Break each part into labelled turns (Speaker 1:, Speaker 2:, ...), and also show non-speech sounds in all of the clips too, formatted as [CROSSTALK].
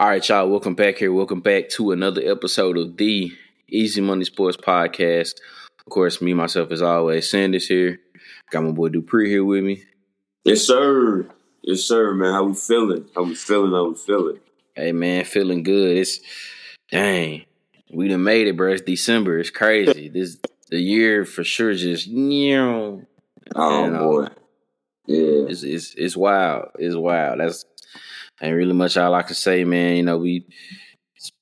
Speaker 1: All right, y'all. Welcome back here. Welcome back to another episode of the Easy Money Sports Podcast. Of course, me myself as always, Sanders here. Got my boy Dupree here with me.
Speaker 2: Yes, sir. Yes, sir, man. How we feeling? How we feeling? How we feeling?
Speaker 1: Hey, man, feeling good. It's dang, we done made it, bro. It's December. It's crazy. [LAUGHS] this the year for sure. Just you know,
Speaker 2: Oh
Speaker 1: you um, know,
Speaker 2: boy. Yeah.
Speaker 1: It's it's it's wild. It's wild. That's ain't really much all I can say, man. You know, we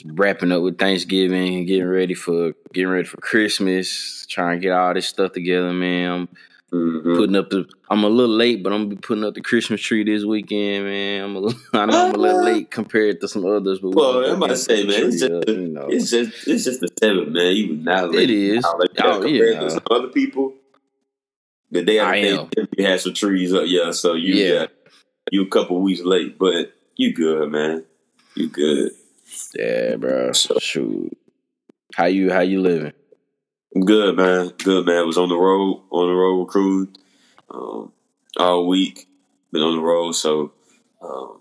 Speaker 1: wrapping up with Thanksgiving and getting ready for getting ready for Christmas, trying to get all this stuff together, man. I'm
Speaker 2: Mhm.
Speaker 1: putting up the I'm a little late, but I'm gonna be putting up the Christmas tree this weekend, man. I'm a little, [LAUGHS] I know I'm a little late compared to some others, but
Speaker 2: Well, I'm about to say, man, it's just,
Speaker 1: up, you know.
Speaker 2: it's just it's just the seventh, man. You was not late.
Speaker 1: It is.
Speaker 2: Not late
Speaker 1: Oh,
Speaker 2: compared
Speaker 1: yeah.
Speaker 2: to some other people. The day
Speaker 1: I am.
Speaker 2: You had some trees up, yeah. So you
Speaker 1: Yeah.
Speaker 2: you a couple weeks late, but you good, man. You good.
Speaker 1: Yeah, bro. So, Shoot. How you how you living?
Speaker 2: I'm Good man, good man. Was on the road, on the road recruiting um, all week. Been on the road, so um,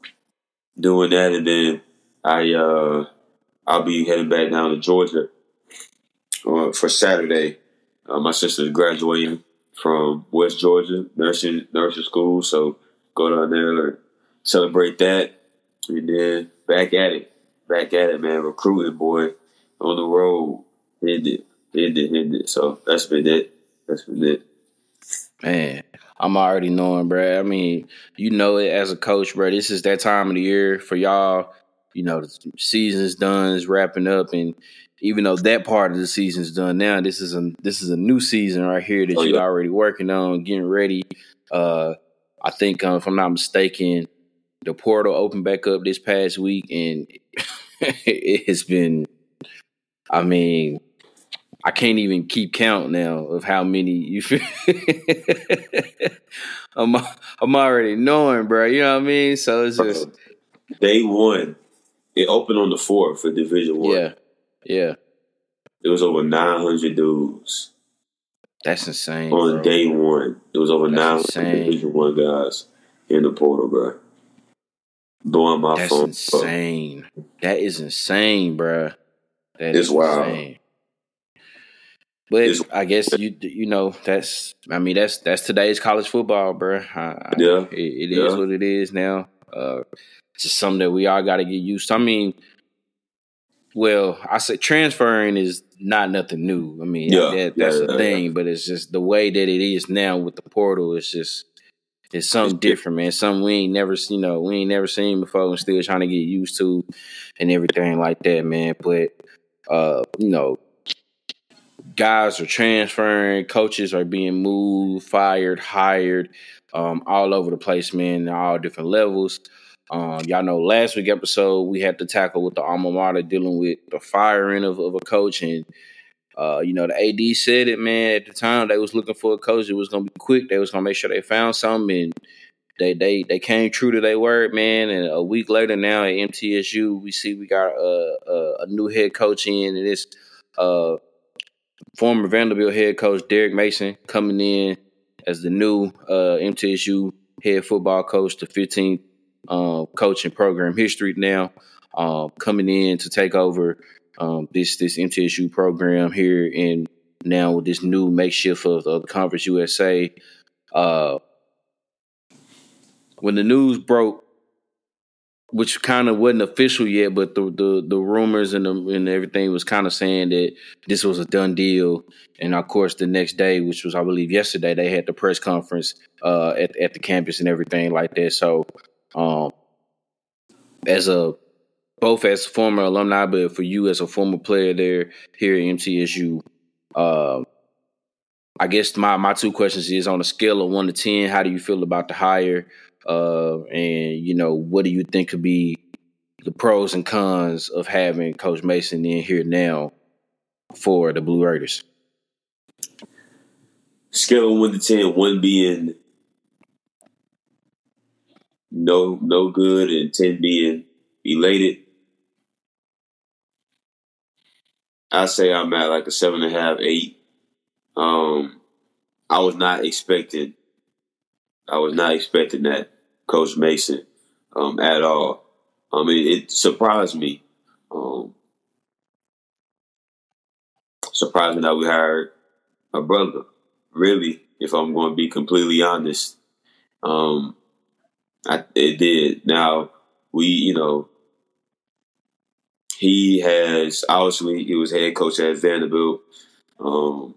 Speaker 2: doing that, and then I uh, I'll be heading back down to Georgia uh, for Saturday. Uh, my sister's graduating from West Georgia nursing nursing school, so go down there and celebrate that, and then back at it, back at it, man. Recruiting boy on the road, hit it, hit it, hit it. So that's been it. That's been it.
Speaker 1: Man, I'm already knowing, bro. I mean, you know it as a coach, bro. This is that time of the year for y'all. You know, the season's done, it's wrapping up, and even though that part of the season's done now, this is a this is a new season right here that
Speaker 2: Oh,
Speaker 1: you're already working on, getting ready. Uh, I think, um, if I'm not mistaken, the portal opened back up this past week, and [LAUGHS] it has been. I mean, I can't even keep count now of how many you feel. [LAUGHS] I'm I'm already knowing, bro. You know what I mean? So it's just
Speaker 2: Day one, it opened on the fourth for Division One.
Speaker 1: yeah, yeah.
Speaker 2: It was over nine hundred dudes
Speaker 1: That's insane.
Speaker 2: on
Speaker 1: bro.
Speaker 2: day one. It was over
Speaker 1: That's
Speaker 2: hundred
Speaker 1: insane.
Speaker 2: Division One guys in the portal, bro. Blowing my
Speaker 1: That's
Speaker 2: phone.
Speaker 1: insane. That is insane, bro. That
Speaker 2: It's
Speaker 1: is
Speaker 2: wild.
Speaker 1: insane. But
Speaker 2: It's-
Speaker 1: I guess you you know that's I mean that's that's today's college football, bro. I,
Speaker 2: Yeah.
Speaker 1: it, it is
Speaker 2: Yeah.
Speaker 1: what it is now. Uh, it's just something that we all got to get used to. I mean, well, I said transferring is not nothing new. I mean,
Speaker 2: Yeah.
Speaker 1: that, that's
Speaker 2: Yeah,
Speaker 1: the
Speaker 2: yeah,
Speaker 1: thing, but it's just the way that it is now with the portal. It's just it's something different, man. Something we ain't never, you know, we ain't never seen before, and still trying to get used to, and everything like that, man. But uh, you know, guys are transferring, coaches are being moved, fired, hired, um, all over the place, man, all different levels. Um, y'all know last week episode we had to tackle with the alma mater dealing with the firing of, of a coach and uh, you know, the AD said it, man. At the time, they was looking for a coach. It was gonna be quick. They was gonna make sure they found something, and they they they came true to their word, man. And a week later, now at MTSU, we see we got a a, a new head coach in, and it's uh former Vanderbilt head coach Derek Mason coming in as the new uh, MTSU head football coach, the 15th uh, coach in program history now, um, coming in to take over um, this this MTSU program here and now with this new makeshift of, of the Conference USA. Uh, when the news broke, which kind of wasn't official yet, but the the, the rumors and the, and everything was kind of saying that this was a done deal. And of course, the next day, which was I believe yesterday, they had the press conference uh, at at the campus and everything like that. So, um, as a both as former alumni, but for you as a former player there here at MTSU, um, I guess my my two questions is on a scale of one to ten, how do you feel about the hire? Uh, and you know, what do you think could be the pros and cons of having Coach Mason in here now for the Blue Raiders?
Speaker 2: Scale of one to ten, one being no no good and ten being elated. I say I'm at like a seven and a half, eight. Um, I was not expecting. I was not expecting that, Coach Mason, um, at all. I mean, it surprised me. Um, surprised me that we hired a brother. Really, if I'm going to be completely honest, um, I, it did. Now we, you know, he has obviously he was head coach at Vanderbilt, um,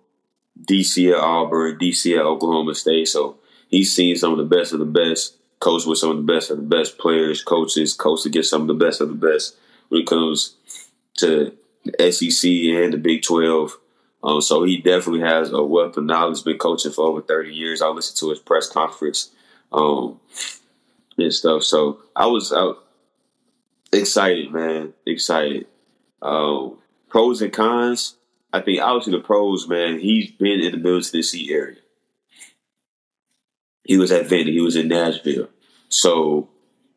Speaker 2: DC at Auburn, DC at Oklahoma State. So he's seen some of the best of the best. coached with some of the best of the best players, coaches, coach against some of the best of the best when it comes to the SEC and the Big Twelve. Um, so he definitely has a wealth of knowledge. Been coaching for over thirty years. I listened to his press conference um, and stuff. So I was out excited, man, excited. Um, pros and cons. I think obviously the pros, man. He's been in the Middle Tennessee area. He was at Vandy. He was in Nashville. So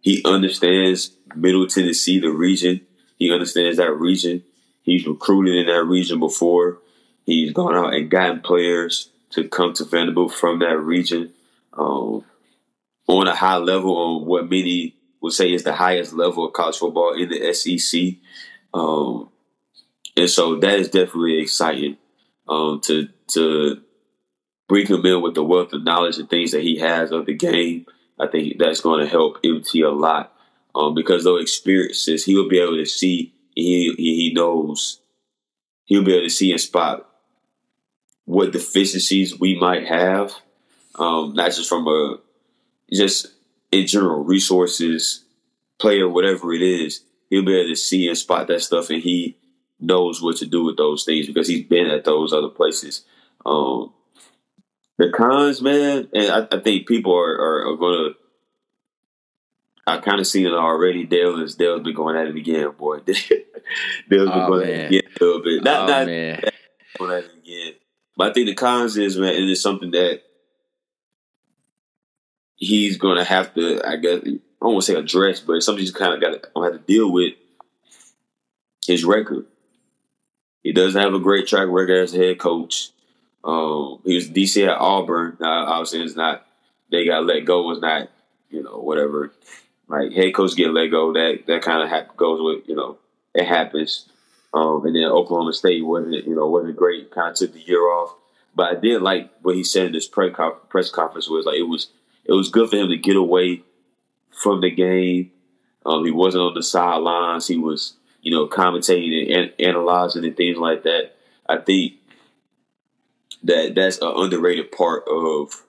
Speaker 2: he understands Middle Tennessee, the region. He understands that region. He's recruited in that region before. He's gone out and gotten players to come to Vanderbilt from that region um, on a high level on what many would say is the highest level of college football in the SEC. Um, and so that is definitely exciting um, to to bring him in with the wealth of knowledge and things that he has of the game. I think that's going to help MT a lot um, because those experiences he'll be able to see. He he knows he'll be able to see and spot what deficiencies we might have, um, not just from a just in general resources, player, whatever it is. He'll be able to see and spot that stuff, and he knows what to do with those things because he's been at those other places. Um, the cons, man, and I, I think people are, are, are going to. I kind of seen it already. Dale is Dale's been going at it again, boy. [LAUGHS] Dale's been oh, going man. at it again a little bit. Not, oh, not man. going at it again. But I think the cons is, man, and it is something that he's going to have to, I guess, I don't want to say address, but something he's kind of got to have to deal with his record. He doesn't have a great track record as a head coach. Um, he was DC at Auburn. Now, obviously, it's not they got let go. It's not you know whatever. Like head coach get let go. That that kind of ha- goes with you know it happens. Um, and then Oklahoma State wasn't you know wasn't great. Kind of took the year off. But I did like what he said in this press conference was like it was it was good for him to get away from the game. Um, he wasn't on the sidelines. He was you know commentating and analyzing and things like that. I think that that's an underrated part of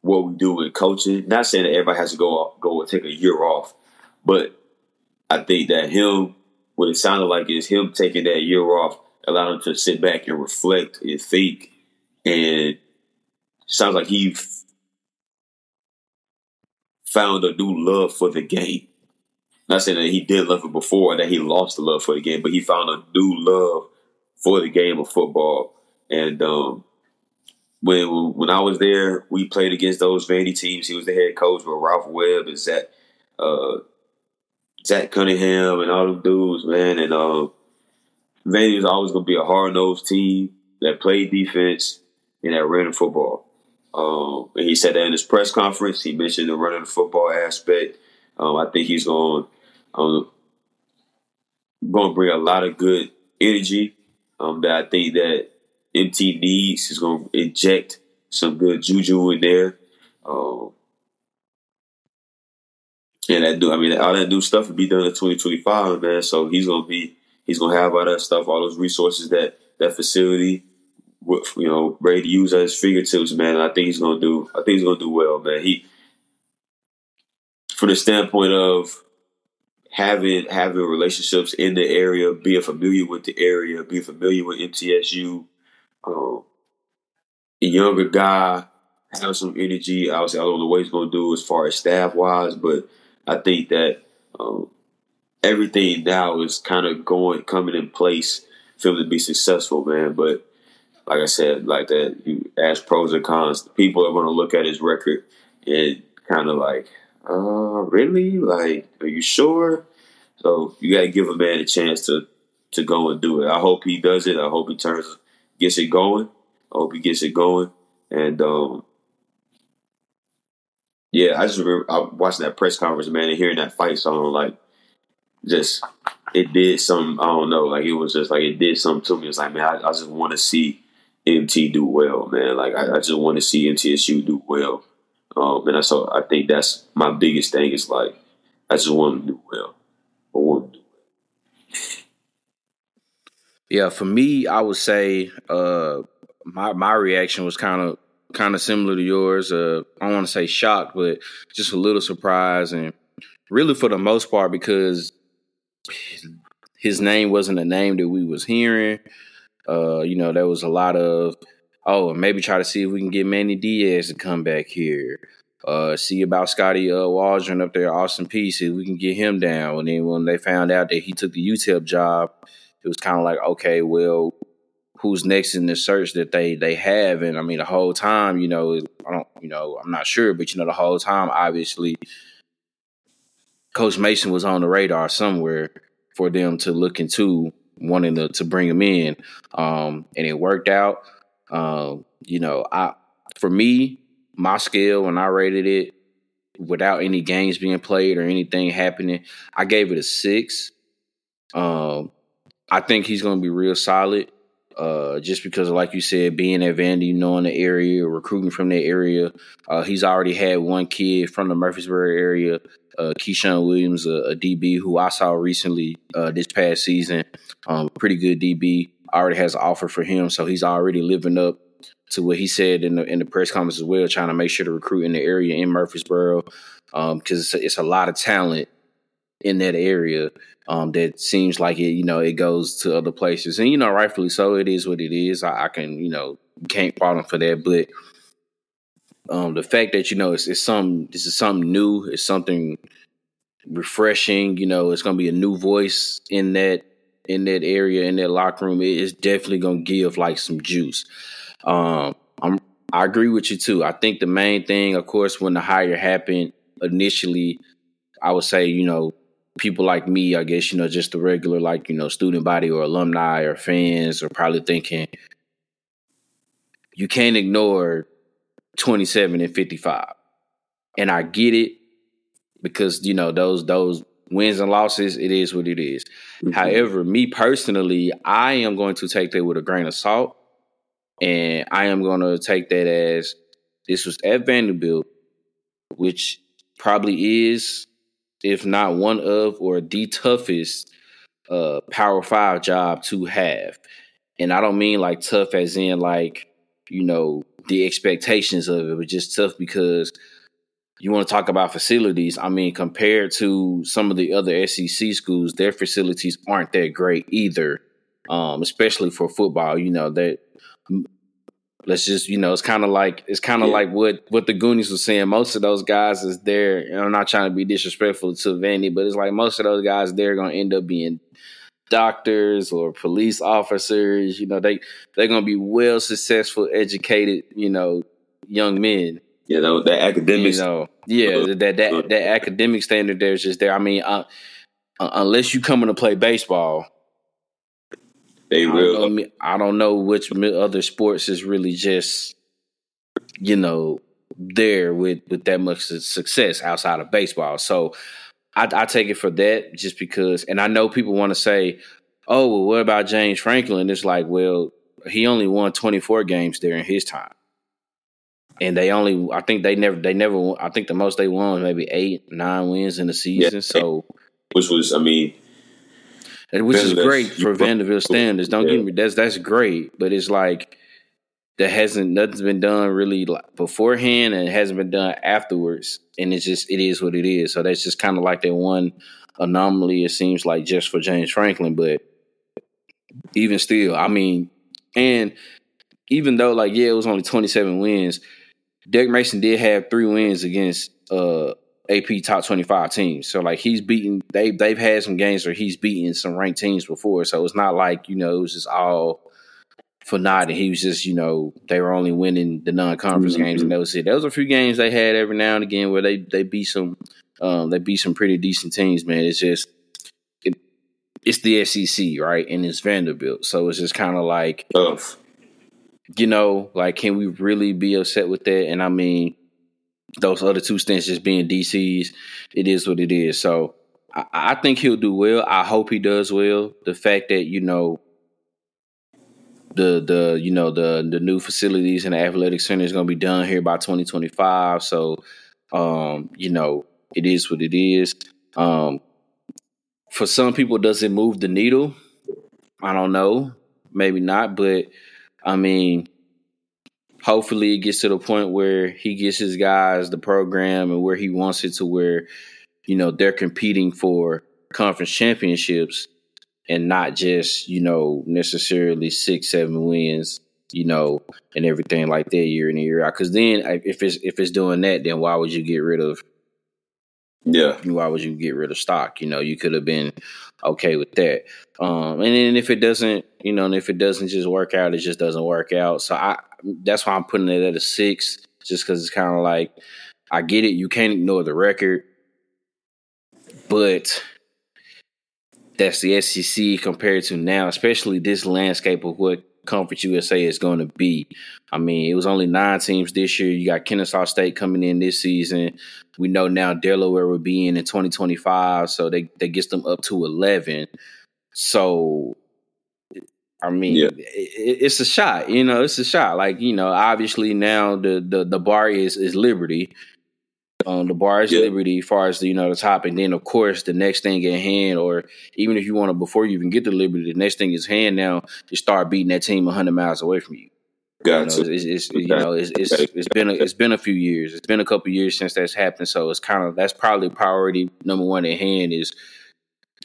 Speaker 2: what we do in coaching. Not saying that everybody has to go off, go and take a year off, but I think that him, what it sounded like is him taking that year off, allowed him to sit back and reflect and think, and sounds like he found a new love for the game. Not saying that he did love it before, that he lost the love for the game, but he found a new love for the game of football and um, when when I was there, we played against those Vandy teams. He was the head coach with Ralph Webb and Zach uh, Zach Cunningham and all them dudes, man. And um, Vandy was always going to be a hard nosed team that played defense and that ran the football. Um, and he said that in his press conference. He mentioned the running the football aspect. Um, I think he's going um, going to bring a lot of good energy. Um, that I think that MT needs. He's going to inject some good juju in there. Um, and that do, I mean, all that new stuff will be done in 2025, man. So he's going to be, he's going to have all that stuff, all those resources, that, that facility, you know, ready to use at his fingertips, man. And I think he's to do, I think he's to do well, man. He, from the standpoint of having having relationships in the area, being familiar with the area, being familiar with MTSU, um, a younger guy, have some energy. Obviously, I don't know what he's to do as far as staff wise, but I think that um, everything now is kind of going, coming in place for him to be successful, man. But like I said, like that, you ask pros and cons. People are going to look at his record and kind of like, uh, really? Like, are you sure? So you got to give a man a chance to to go and do it. I hope he does it. I hope he turns gets it going. I hope he gets it going. And um, yeah, I just remember I watching that press conference, man, and hearing that fight song. Like just it did some. I don't know. Like it was just like it did something to me. It's like man, I, I just want to see MT do well, man. Like I, I just want to see MTSU do well. Um, and I so I think that's my biggest thing. Is like I just want to do well. I want to do well.
Speaker 1: Yeah, for me, I would say uh, my my reaction was kind of kind of similar to yours. Uh, I want to say shocked, but just a little surprised, and really for the most part because his name wasn't a name that we was hearing. Uh, you know, there was a lot of oh, maybe try to see if we can get Manny Diaz to come back here. Uh, see about Scotty uh, Walden up there, Austin Peay, see if we can get him down. And then when they found out that he took the UTEP job, it was kind of like, okay, well, who's next in the search that they they have? And I mean, the whole time, you know, I don't, you know, I'm not sure, but you know, the whole time, obviously, Coach Mason was on the radar somewhere for them to look into wanting to, to bring him in, um, and it worked out. Um, you know, I for me, my scale when I rated it without any games being played or anything happening, I gave it a six. Um, I think he's going to be real solid. Uh, just because, like you said, being at Vandy, knowing the area, recruiting from that area, uh, he's already had one kid from the Murfreesboro area, uh, Keyshawn Williams, a, a, DB who I saw recently uh, this past season. Um, pretty good DB. Already has an offer for him, so he's already living up to what he said in the in the press conference as well, trying to make sure to recruit in the area in Murfreesboro because um, it's, it's a lot of talent in that area um, that seems like it, you know, it goes to other places, and you know, rightfully so. It is what it is. I, I can, you know, can't fault him for that, but um, the fact that you know it's, it's some this is something new, it's something refreshing. You know, it's to be a new voice in that in that area in that locker room. It is definitely to give like some juice. Um, I'm I agree with you too. I think the main thing, of course, when the hire happened initially, I would say you know people like me, I guess, you know, just the regular, like, you know, student body or alumni or fans are probably thinking, you can't ignore 27 and 55. And I get it because, you know, those, those wins and losses, it is what it is. Mm-hmm. However, me personally, I am going to take that with a grain of salt. And I am going to take that as this was at Vanderbilt, which probably is if not one of or the toughest uh power five job to have. And I don't mean like tough as in like, you know, the expectations of it, but just tough because you want to talk about facilities. I mean, compared to some of the other SEC schools, their facilities aren't that great either. Um, especially for football, you know, that let's just you know it's kind of like it's kind of yeah. like what what the Goonies was saying. Most of those guys is there. And I'm not trying to be disrespectful to Vandy, but it's like most of those guys they're gonna end up being doctors or police officers. You know they they're gonna be well successful, educated. You know young men.
Speaker 2: You know the academics.
Speaker 1: You know, yeah, that that that academic standard there's just there. I mean, uh, unless you coming to play baseball
Speaker 2: they will.
Speaker 1: I don't, know, I don't know which other sports is really just, you know, there with with that much success outside of baseball. So I, I take it for that, just because. And I know people want to say, "Oh, well, what about James Franklin?" It's like, well, he only won twenty four games during his time, and they only. I think they never. They never. I think the most they won was maybe eight, nine wins in the season. Yeah. So,
Speaker 2: which was, I mean
Speaker 1: which is great for Vanderbilt standards. Don't yeah. get me that's that's great, but it's like that hasn't nothing's been done really like beforehand and it hasn't been done afterwards, and it's just it is what it is. So that's just kind of like that one anomaly. It seems like just for James Franklin, but even still, I mean, and even though like yeah, it was only twenty seven wins, Derek Mason did have three wins against uh AP top 25 teams. So like he's beaten they they've had some games where he's beaten some ranked teams before. So it's not like, you know, it was just all for nothing. He was just, you know, they were only winning the non conference mm-hmm. games and that was it. There was a few games they had every now and again where they they beat some um they beat some pretty decent teams, man. It's just it, it's the SEC, right? And it's Vanderbilt. So it's just kind of like
Speaker 2: Tough.
Speaker 1: you know, like can we really be upset with that? And I mean those other two stints just being DCs, it is what it is. So I, I think he'll do well. I hope he does well. The fact that you know the the you know the the new facilities and the athletic center is going to be done here by 2025. So um, you know it is what it is. Um, for some people, does it move the needle? I don't know. Maybe not, but I mean, hopefully it gets to the point where he gets his guys the program and where he wants it to where you know they're competing for conference championships and not just you know necessarily six seven wins you know and everything like that year in and year out. Because then if it's if it's doing that then why would you get rid of
Speaker 2: yeah.
Speaker 1: why would you get rid of stock? You know you could have been okay with that. Um and then if it doesn't you know and if it doesn't just work out it just doesn't work out. So i that's why i'm putting it at a six just because it's kind of like i get it you can't ignore the record but that's the SEC compared to now, especially this landscape of what Conference USA is going to be. I mean, it was only nine teams this year. You got Kennesaw State coming in this season. We know now Delaware will be in in 2025, so they that gets them up to 11. So, I mean, yeah. it, it's a shot. You know, it's a shot. Like you know, obviously now the the the bar is is Liberty um, the bar is yeah. Liberty, as far as the, you know the top, and then of course the next thing at hand, or even if you want to before you even get to Liberty, the next thing is hand now to start beating that team hundred miles away from you.
Speaker 2: Gotcha.
Speaker 1: You know, it's, it's you know it's, it's it's been a, it's been a few years. It's been a couple years since that's happened, so it's kind of that's probably priority number one at hand is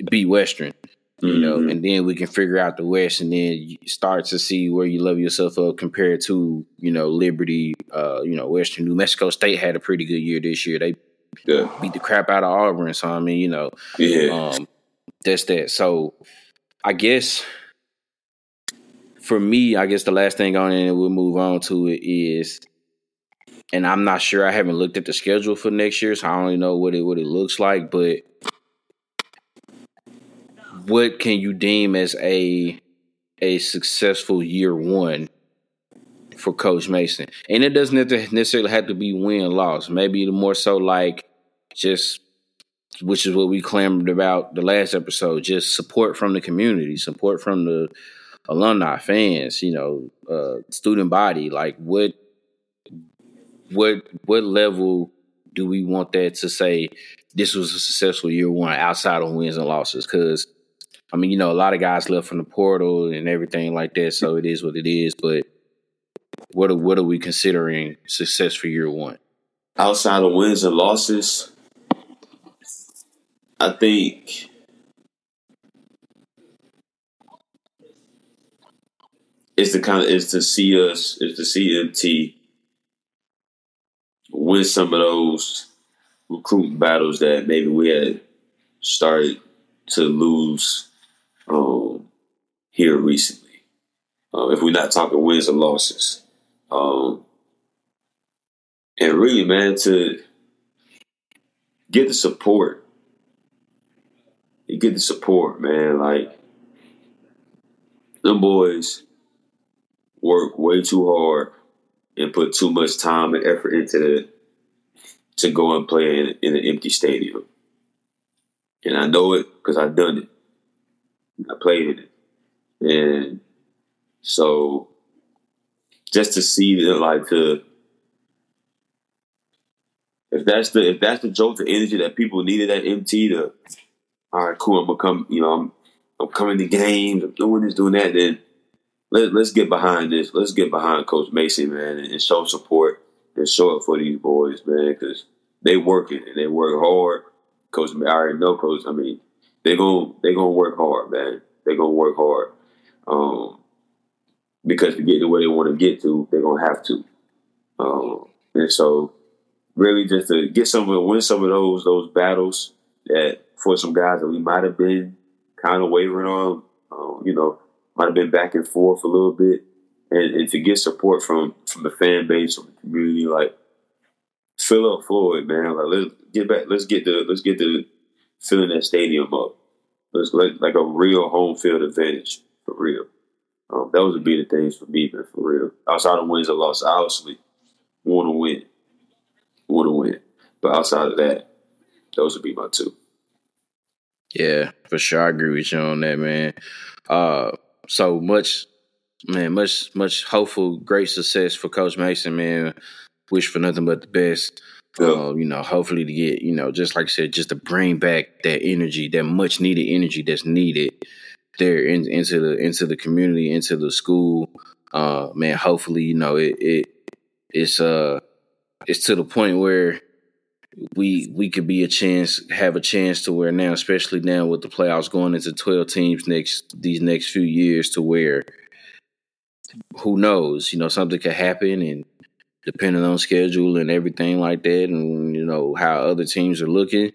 Speaker 1: beat Western you know, mm-hmm. and then we can figure out the West, and then start to see where you love yourself up compared to you know Liberty, uh, you know Western New Mexico State had a pretty good year this year. They yeah. beat the crap out of Auburn, so I mean, you know,
Speaker 2: yeah,
Speaker 1: um, that's that. So I guess for me, I guess the last thing on it, and we'll move on to it is, and I'm not sure. I haven't looked at the schedule for next year, so I don't know what it what it looks like, but what can you deem as a a successful year one for Coach Mason? And it doesn't necessarily have to be win loss. Maybe more so like just which is what we clamored about the last episode, just support from the community, support from the alumni, fans, you know, uh, student body. Like what what what level do we want that to say this was a successful year one outside of wins and losses? Because I mean, you know, a lot of guys left from the portal and everything like that, so it is what it is. But what are what are we considering success for year one?
Speaker 2: Outside of wins and losses, I think it's the kind of is to see us is to see MT win some of those recruiting battles that maybe we had started to lose um, here recently. Uh, if we're not talking wins and losses, um, and really, man, to get the support, you get the support, man. Like them boys work way too hard and put too much time and effort into it to go and play in, in an empty stadium. And I know it because I've done it. I played in it, and so just to see the like to if that's the if that's the jolt the energy that people needed at MT to all right cool I'm gonna come you know I'm I'm coming to games I'm doing this doing that then let let's get behind this. Let's get behind Coach Mason man and, and show support and show up for these boys man because they working and they work hard. Coach I already know Coach I mean they're gonna they're gonna work hard, man. They're gonna work hard. Um, because to get to where they want to get to, they're gonna have to. Um, and so really just to get some of win some of those those battles that for some guys that we might have been kind of wavering on, um, you know, might have been back and forth a little bit, and, and to get support from from the fan base, from the community, like fill up Floyd, man. Like let's get back, let's get the let's get the filling that stadium up. It's like, like a real home field advantage for real. Um, those would be the things for me, man, for real. Outside of wins or losses, obviously, want to win, want to win. But outside of that, those would be my two.
Speaker 1: Yeah, for sure. I agree with you on that, man. Uh, so much, man, much, much hopeful, great success for Coach Mason, man. Wish for nothing but the best.
Speaker 2: Yeah.
Speaker 1: Uh, you know, hopefully to get, you know, just like I said, just to bring back that energy, that much needed energy that's needed there in, into the into the community, into the school. Uh, man, hopefully, you know, it it it's uh it's to the point where we we could be a chance have a chance to where now, especially now with the playoffs going into twelve teams next these next few years, to where who knows, you know, something could happen and depending on schedule and everything like that, and you know how other teams are looking,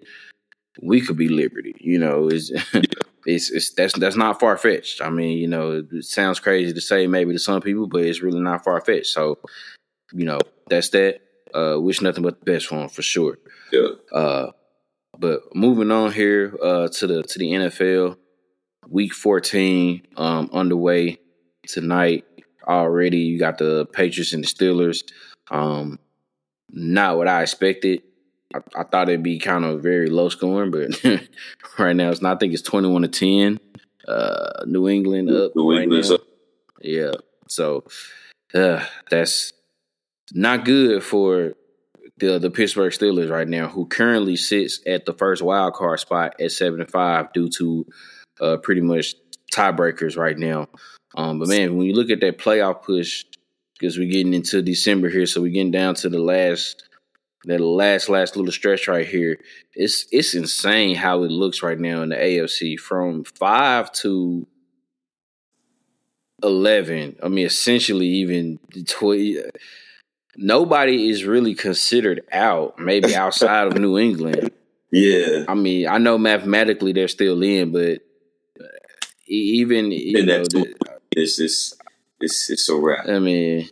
Speaker 1: we could be Liberty. You know, it's [LAUGHS] it's, it's that's that's not far fetched. I mean, you know, it sounds crazy to say maybe to some people, but it's really not far fetched. So, you know, that's that. Uh, wish nothing but the best for him for sure.
Speaker 2: Yeah.
Speaker 1: Uh, but moving on here uh, to the to the NFL, Week 14 um, underway tonight already. You got the Patriots and the Steelers. Um, not what I expected. I, I thought it'd be kind of very low scoring, but [LAUGHS] right now it's not. I think it's 21 to 10. Uh, New England up.
Speaker 2: New
Speaker 1: right
Speaker 2: England's
Speaker 1: now.
Speaker 2: up.
Speaker 1: Yeah. So uh, that's not good for the the Pittsburgh Steelers right now, who currently sits at the first wild card spot at seven and five due to uh, pretty much tiebreakers right now. Um, but man, when you look at that playoff push, because we're getting into December here, so we're getting down to the last that last last little stretch right here. It's it's insane how it looks right now in the AFC from five to 11 i mean essentially even 20 nobody is really considered out maybe [LAUGHS] outside of new england
Speaker 2: Yeah.
Speaker 1: i mean i know mathematically they're still in but uh, e- even you know
Speaker 2: It's just it's it's a wrap.
Speaker 1: i mean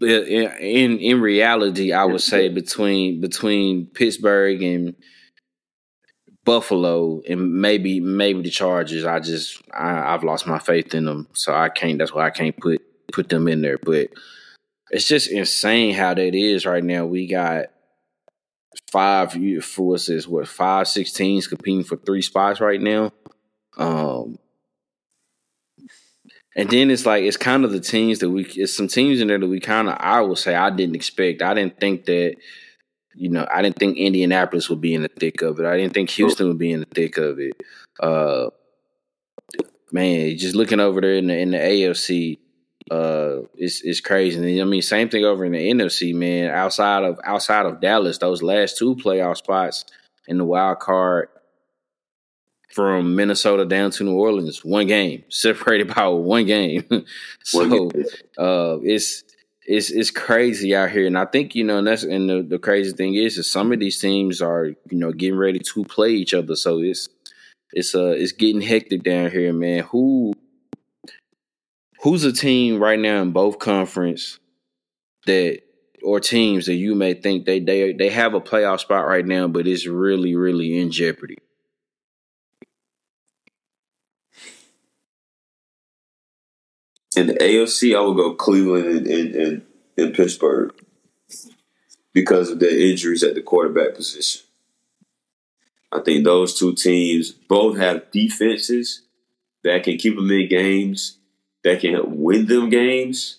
Speaker 1: in, in reality i would say between between pittsburgh and Buffalo and maybe maybe the Chargers. I just I, I've lost my faith in them, so I can't. That's why I can't put put them in there. But it's just insane how that is right now. We got five for what's this? What five sixteens competing for three spots right now. Um, and then it's like it's kind of the teams that we. It's some teams in there that we kind of I would say I didn't expect. I didn't think that you know, I didn't think Indianapolis would be in the thick of it. I didn't think Houston would be in the thick of it. Uh, man, just looking over there in the in the AFC, uh, it's it's crazy. And I mean, same thing over in the NFC, man. Outside of outside of Dallas, those last two playoff spots in the wild card from Minnesota down to New Orleans, one game [LAUGHS] separated by one game. [LAUGHS] so uh, it's it's it's crazy out here, and I think you know, and that's and the, the crazy thing is, is some of these teams are you know getting ready to play each other, so it's it's uh it's getting hectic down here, man. Who who's a team right now in both conference that or teams that you may think they they they have a playoff spot right now, but it's really really in jeopardy.
Speaker 2: In the AFC, I would go Cleveland and, and, and, and Pittsburgh because of their injuries at the quarterback position. I think those two teams both have defenses that can keep them in games, that can win them games.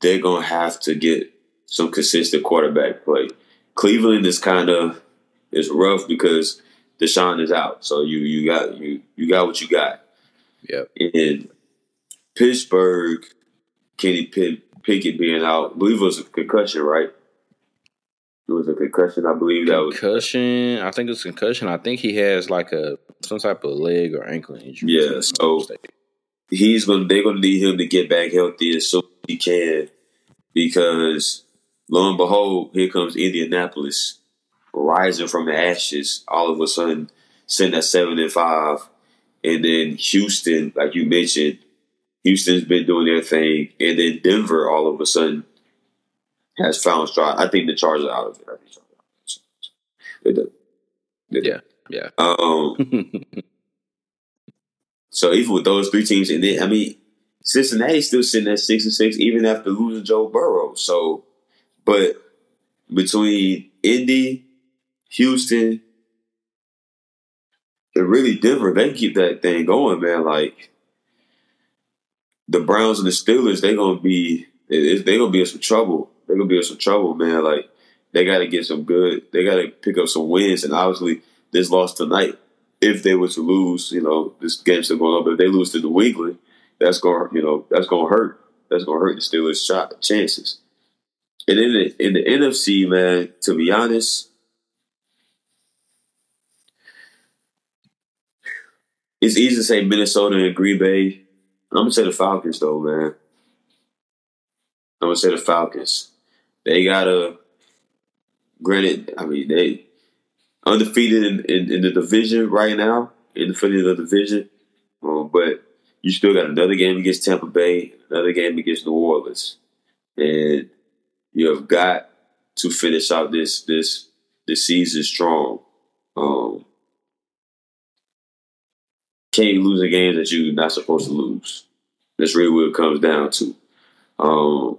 Speaker 2: They're gonna have to get some consistent quarterback play. Cleveland is kind of is rough because Deshaun is out, so you you got you you got what you got.
Speaker 1: Yep.
Speaker 2: And Pittsburgh, Kenny Pick- Pickett being out, I believe it was a concussion, right? It was a concussion, I believe that was.
Speaker 1: Concussion. I think it's a concussion. I think he has like a some type of leg or ankle injury.
Speaker 2: Yeah,
Speaker 1: if I'm not
Speaker 2: so- He's gonna they're gonna need him to get back healthy as soon as he can because lo and behold, here comes Indianapolis rising from the ashes all of a sudden, sitting at seven and five. And then Houston, like you mentioned, Houston's been doing their thing, and then Denver all of a sudden has found stride. I think the Chargers are out of it. I think the Chargers are out. They're done.
Speaker 1: yeah, yeah.
Speaker 2: Um, [LAUGHS] so even with those three teams, and then I mean, Cincinnati's still sitting at six and six, even after losing Joe Burrow. So, but between Indy, Houston, and really Denver, they keep that thing going, man. Like the Browns and the Steelers, they gonna be they gonna be in some trouble. They're gonna be in some trouble, man. Like they got to get some good. They got to pick up some wins, and obviously this loss tonight. If they were to lose, you know, this game's still going on. But if they lose to New England, that's gonna you know, that's to hurt. That's to hurt the Steelers' shot chances. And in the in the NFC, man, to be honest, it's easy to say Minnesota and Green Bay. I'm gonna say the Falcons, though, man. I'm gonna say the Falcons. They gotta Granted, I mean they undefeated in, in, in the division right now, undefeated in the finish of the division, um, but you still got another game against Tampa Bay, another game against New Orleans, and you have got to finish out this this this season strong. Um, can't lose a game that you're not supposed to lose. That's really what it comes down to. Um,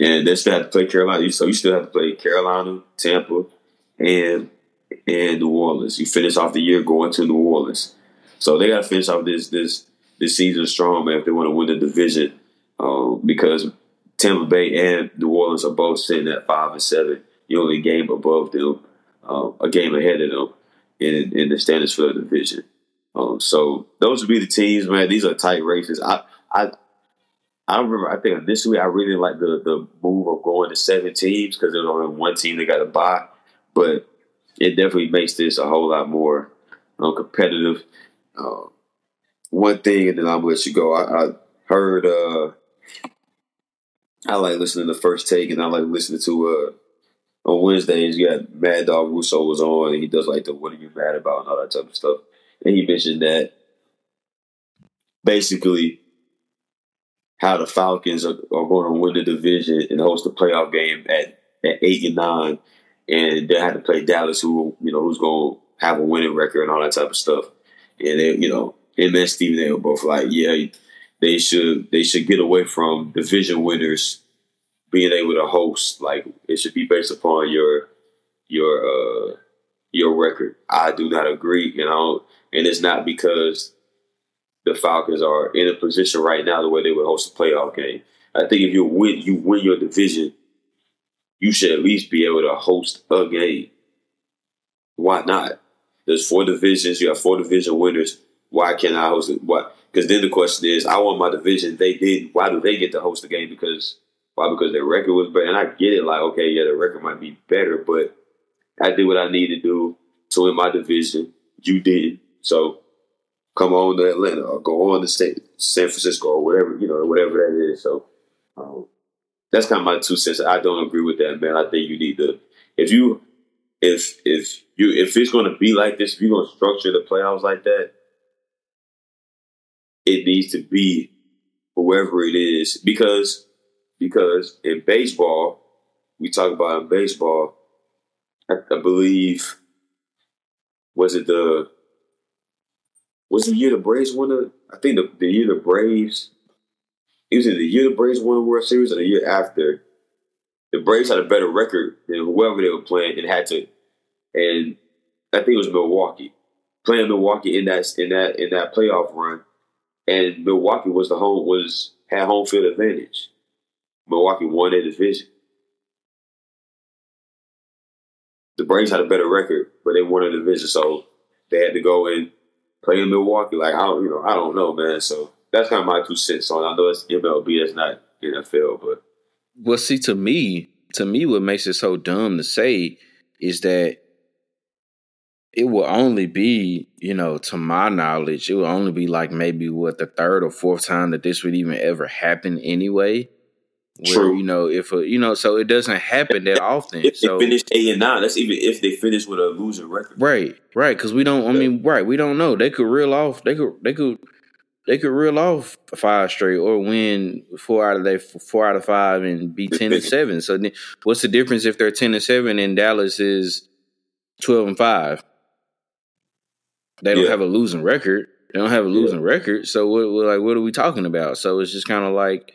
Speaker 2: and they still have to play Carolina. So you still have to play Carolina, Tampa, and and New Orleans. You finish off the year going to New Orleans. So they got to finish off this this this season strong, man. If they want to win the division, um, because Tampa Bay and New Orleans are both sitting at five and seven. You only game above them, uh, a game ahead of them in in the standings for the division. Um, so those would be the teams, man. These are tight races. I I I remember. I think initially I really liked the the move of going to seven teams because there's only one team that got a buy, but it definitely makes this a whole lot more um, competitive. One thing, and then I'm gonna let you go. I, I heard. Uh, I like listening to First Take, and I like listening to uh, on Wednesdays. You got Mad Dog Russo was on, and he does like the "What are you mad about?" and all that type of stuff. And he mentioned that basically how the Falcons are, are going to win the division and host a playoff game at, at eight and nine, and they had to play Dallas, who you know who's going to have a winning record and all that type of stuff. And they, you know, him and they were both like, yeah, they should they should get away from division winners being able to host. Like it should be based upon your your uh your record. I do not agree, you know, and it's not because the Falcons are in a position right now the way they would host a playoff game. I think if you win, you win your division, you should at least be able to host a game. Why not? There's four divisions. You have four division winners. Why can't I host it? Why? Because then the question is, I want my division. They did. Why do they get to host the game? Because why? Because their record was better. And I get it. Like, okay, yeah, the record might be better, but I did what I needed to do to win my division. You did. So come on to Atlanta or go on to San Francisco or whatever, you know, whatever that is. So um, that's kind of my two cents. I don't agree with that, man. I think you need to, if you, if, if you, if it's going to be like this, if you're going to structure the playoffs like that, it needs to be whoever it is because, because in baseball, we talk about in baseball, I, I believe, was it the was the year the Braves won the? I think the, the year the Braves. It was in the year the Braves won the World Series or the year after. The Braves had a better record than whoever they were playing and had to. And I think it was Milwaukee playing Milwaukee in that in that in that playoff run, and Milwaukee was the home was had home field advantage. Milwaukee won their division. The Braves had a better record, but they won a division, so they had to go and play in Milwaukee. Like I don't, you know, I don't know, man. So that's kind of my two cents on. I know it's MLB, it's not NFL, but
Speaker 1: well, see, to me, to me, what makes it so dumb to say is that it will only be, you know, to my knowledge, it will only be like maybe what the third or fourth time that this would even ever happen anyway. Where, True. You know, if a, you know, so it doesn't happen that often.
Speaker 2: If
Speaker 1: so,
Speaker 2: they finish eight and nine, that's even if they finish with a losing record.
Speaker 1: Right, right. Because we don't. I mean, right. We don't know. They could reel off. They could. They could. They could reel off five straight or win four out of their four out of five and be ten and seven. So then, what's the difference if they're ten and seven and Dallas is twelve and five? They don't yeah. have a losing record. They don't have a losing yeah. record. So what, what? Like, what are we talking about? So it's just kind of like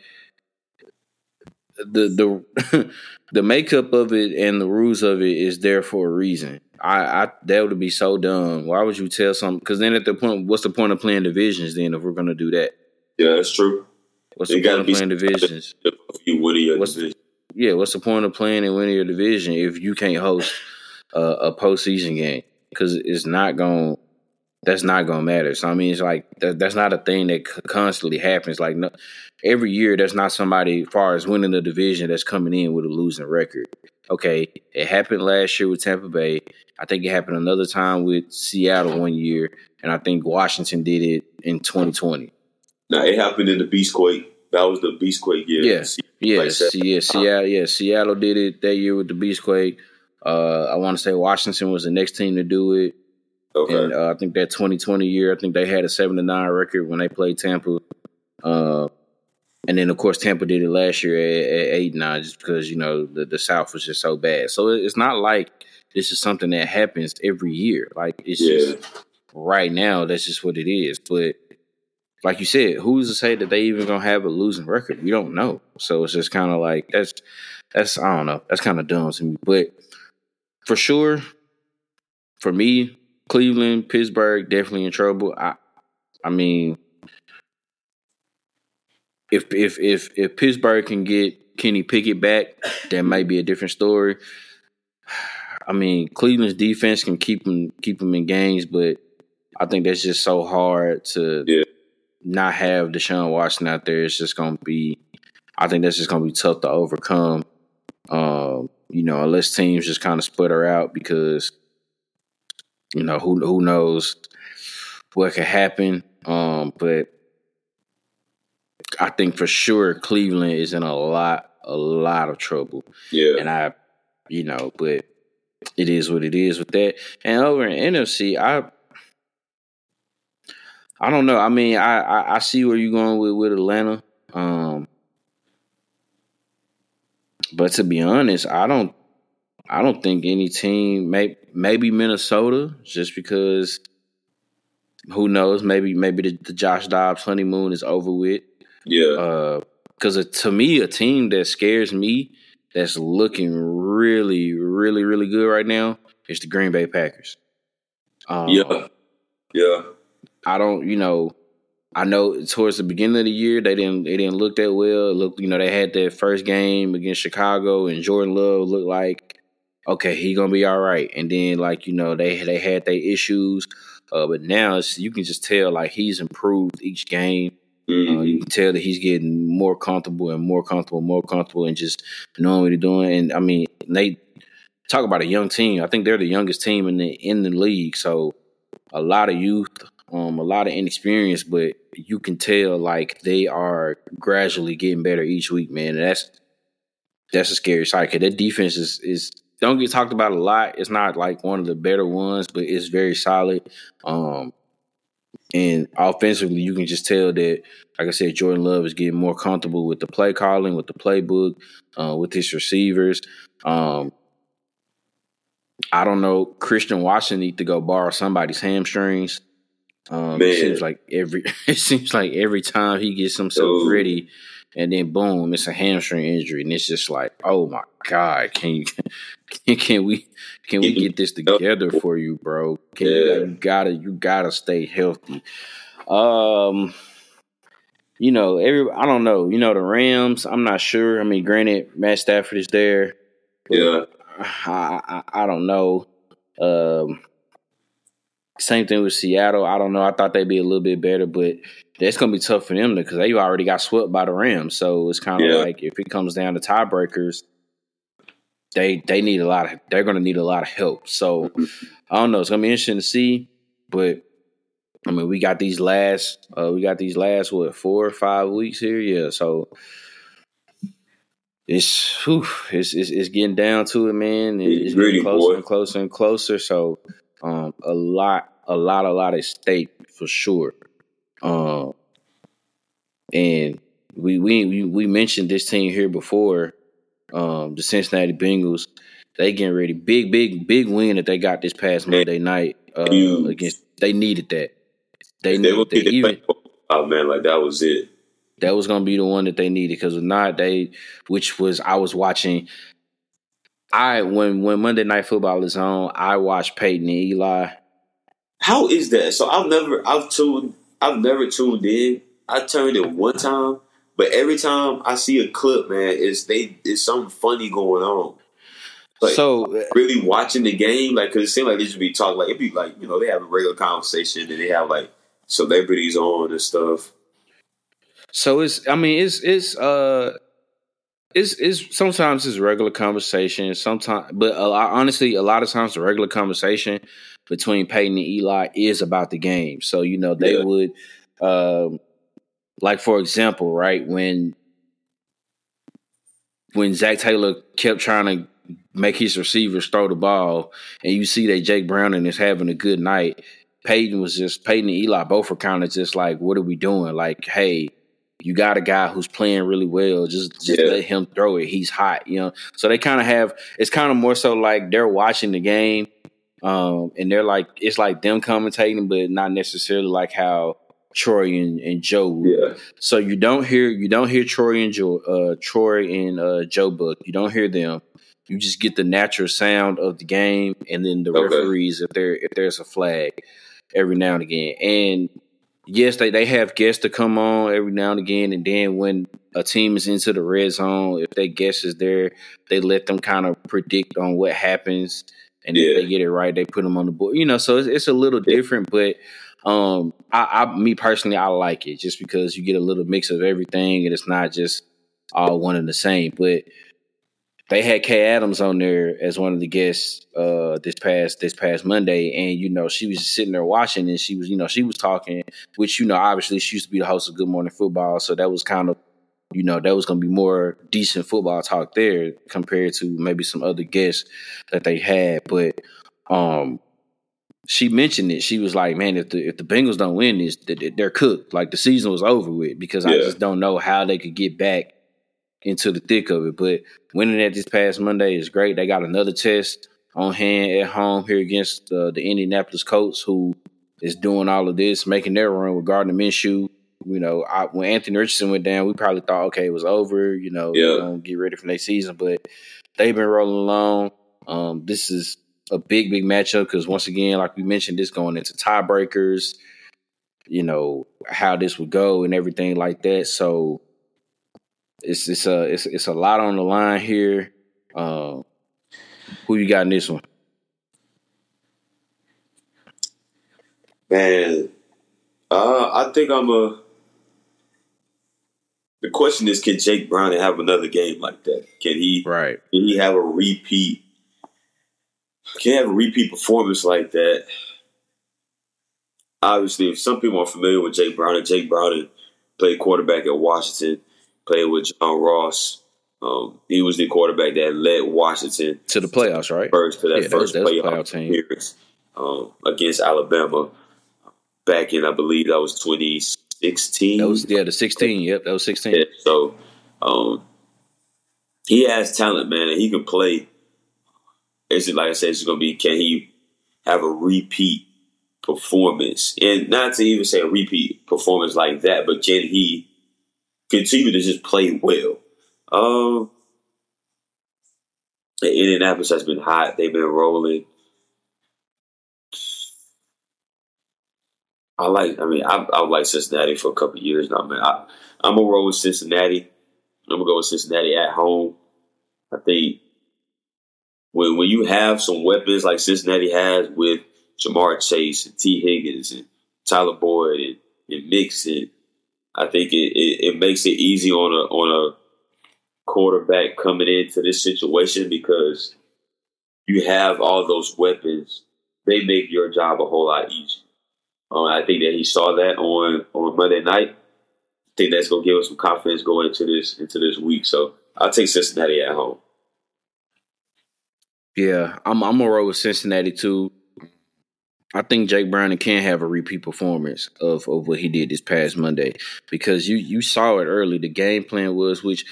Speaker 1: the the [LAUGHS] the makeup of it and the rules of it is there for a reason. I, I that would be so dumb. Why would you tell something? Because then at the point, what's the point of playing divisions? Then if we're gonna do that,
Speaker 2: yeah, that's true.
Speaker 1: What's the point of playing divisions?
Speaker 2: You winning your
Speaker 1: what's,
Speaker 2: division.
Speaker 1: Yeah, what's the point of playing and winning your division if you can't host uh, a postseason game? Because it's not going. That's not gonna matter. So I mean, it's like that, that's not a thing that constantly happens. Like no, every year, there's not somebody as far as winning the division that's coming in with a losing record. Okay, it happened last year with Tampa Bay. I think it happened another time with Seattle one year, and I think Washington did it in 2020.
Speaker 2: Now it happened in the Beastquake. That was the Beastquake year.
Speaker 1: Yeah, yeah, like yeah, Seattle. Yeah, Seattle did it that year with the Beastquake. Uh, I want to say Washington was the next team to do it. Okay. And uh, I think that 2020 year, I think they had a seven to nine record when they played Tampa. Uh, and then of course Tampa did it last year at, at eight nine, just because you know the, the South was just so bad. So it's not like this is something that happens every year. Like it's yeah. just right now. That's just what it is. But like you said, who's to say that they even gonna have a losing record? We don't know. So it's just kind of like that's that's I don't know. That's kind of dumb to me. But for sure, for me, Cleveland, Pittsburgh, definitely in trouble. I I mean, if if if if Pittsburgh can get Kenny Pickett back, that might be a different story. I mean, Cleveland's defense can keep them keep them in games, but I think that's just so hard to yeah. not have Deshaun Watson out there. It's just going to be. I think that's just going to be tough to overcome. Um, you know, unless teams just kind of split her out because you know who who knows what could happen. Um, but I think for sure Cleveland is in a lot a lot of trouble.
Speaker 2: Yeah,
Speaker 1: and I, you know, but it is what it is with that. And over in NFC, I I don't know. I mean, I I, I see where you're going with with Atlanta. Um, but to be honest, I don't I don't think any team, may, maybe Minnesota, just because who knows? Maybe maybe the, the Josh Dobbs honeymoon is over with.
Speaker 2: Yeah.
Speaker 1: Because uh, to me, a team that scares me, that's looking really, really, really good right now, is the Green Bay Packers.
Speaker 2: Um, yeah. Yeah.
Speaker 1: I don't, you know, I know towards the beginning of the year they didn't they didn't look that well. Look, you know, they had that first game against Chicago and Jordan Love looked like okay, he gonna be all right. And then like you know they they had their issues, uh, but now you can just tell like he's improved each game. Mm-hmm. Uh, you can tell that he's getting more comfortable and more comfortable, more comfortable, and just knowing what he's doing. And I mean, they talk about a young team. I think they're the youngest team in the in the league. So a lot of youth, um, a lot of inexperience, but you can tell like they are gradually getting better each week, man. And that's that's a scary sight. Cause that defense is is don't get talked about a lot. It's not like one of the better ones, but it's very solid. Um, and offensively, you can just tell that, like I said, Jordan Love is getting more comfortable with the play calling, with the playbook, uh, with his receivers. Um, I don't know. Christian Watson need to go borrow somebody's hamstrings. Um, it seems like every [LAUGHS] it seems like every time he gets himself Ooh. ready, and then boom, it's a hamstring injury, and it's just like, oh my god, can you can, [LAUGHS] can we can we get this together for you, bro? Can yeah. you, you gotta you gotta stay healthy. Um, you know, every I don't know, you know, the Rams. I'm not sure. I mean, granted, Matt Stafford is there.
Speaker 2: Yeah,
Speaker 1: I, I, I don't know. Um, same thing with Seattle. I don't know. I thought they'd be a little bit better, but that's going to be tough for them because they already got swept by the Rams. So it's kind of yeah. like if it comes down to tiebreakers, they they need a lot of they're going to need a lot of help. So I don't know. It's going to be interesting to see, but I mean, we got these last uh, we got these last what four or five weeks here, yeah. So it's whew, it's, it's, it's getting down to it, man. It's, it's getting closer boy. and closer and closer. So um, a lot, a lot, a lot at stake for sure. Um, and we we we mentioned this team here before. Um, the Cincinnati Bengals, they getting ready. Big, big, big win that they got this past Monday night uh, against. They needed that. They,
Speaker 2: they needed that. Even, oh man, like that was it.
Speaker 1: That was gonna be the one that they needed because if not, they which was I was watching. I when when Monday Night Football is on, I watch Peyton and Eli.
Speaker 2: How is that? So I've never I've tuned I've never tuned in. I turned it one time, but every time I see a clip, man, it's they it's something funny going on. Like,
Speaker 1: so
Speaker 2: really watching the game, like, cause it seems like they should be talking, like, it'd be like, you know, they have a regular conversation and they have like celebrities on and stuff.
Speaker 1: So it's, I mean, it's, it's, uh, it's, it's sometimes it's regular conversation, sometimes, but a lot, honestly, a lot of times the regular conversation between Peyton and Eli is about the game. So, you know, they yeah. would, um, like, for example, right, when, when Zac Taylor kept trying to make his receivers throw the ball, and you see that Jake Browning is having a good night. Peyton was just Peyton and Eli both were kind of just like, what are we doing? Like, hey, you got a guy who's playing really well. Just just yeah. let him throw it. He's hot, you know. So they kind of have it's kind of more so like they're watching the game, um, and they're like it's like them commentating, but not necessarily like how Troy and, and Joe.
Speaker 2: Yeah.
Speaker 1: So you don't hear you don't hear Troy and Joe, uh, Troy and uh, Joe Buck. You don't hear them. You just get the natural sound of the game, and then the okay. referees if there if there's a flag every now and again. And yes, they, they have guests to come on every now and again, and then when a team is into the red zone, if their guest is there, they let them kind of predict on what happens, and yeah. if they get it right, they put them on the board. You know, so it's, it's a little different, but um, I, I, me personally, I like it just because you get a little mix of everything, and it's not just all one and the same, but they had Kay Adams on there as one of the guests uh, this past this past Monday, and you know she was sitting there watching, and she was you know she was talking, which you know obviously she used to be the host of Good Morning Football, so that was kind of you know that was going to be more decent football talk there compared to maybe some other guests that they had, but um, she mentioned it. She was like, "Man, if the if the Bengals don't win this, they're cooked. Like the season was over with because yeah. I just don't know how they could get back." Into the thick of it. But winning that this past Monday is great. They got another test on hand at home here against uh, the Indianapolis Colts, who is doing all of this, making their run with Gardner Minshew. You know, I, when Anthony Richardson went down, we probably thought, okay, it was over. You know,
Speaker 2: yeah.
Speaker 1: get ready for next season. But they've been rolling along. Um, this is a big, big matchup because once again, like we mentioned, this going into tiebreakers. You know how this would go and everything like that. So it's it's a it's it's a lot on the line here. Uh, who you got in this one?
Speaker 2: Man, uh, I think I'm a. The question is, can Jake Brown have another game like that? Can he?
Speaker 1: Right.
Speaker 2: Can he have a repeat? Can he have a repeat performance like that? Obviously, if some people are familiar with Jake Brown, and Jake Brown played quarterback at Washington played with John Ross. Um, he was the quarterback that led Washington
Speaker 1: to the playoffs, right?
Speaker 2: First to that yeah, first that was, that playoff, playoff appearance um, against Alabama back in, I believe that was 2016.
Speaker 1: That was yeah, the 16. Yep, that was 16.
Speaker 2: Yeah, so um, he has talent, man, and he can play. Is it like I said? It's going to be can he have a repeat performance, and not to even say a repeat performance like that, but can he continue to just play well. Um, Indianapolis has been hot. They've been rolling. I like. I mean, I've, I've liked Cincinnati for a couple years now, man. I, I'm gonna roll with Cincinnati. I'm gonna go with Cincinnati at home. I think when when you have some weapons like Cincinnati has with Ja'Marr Chase and Tee Higgins and Tyler Boyd and, and Mixon I think it, it, it makes it easy on a on a quarterback coming into this situation because you have all those weapons. They make your job a whole lot easier. Um, I think that he saw that on on Monday night. I think that's gonna give us some confidence going into this into this week. So I'll take Cincinnati at home.
Speaker 1: Yeah, I'm I'm gonna roll with Cincinnati too. I think Jake Browning can have a repeat performance of, of what he did this past Monday because you you saw it early. The game plan was, which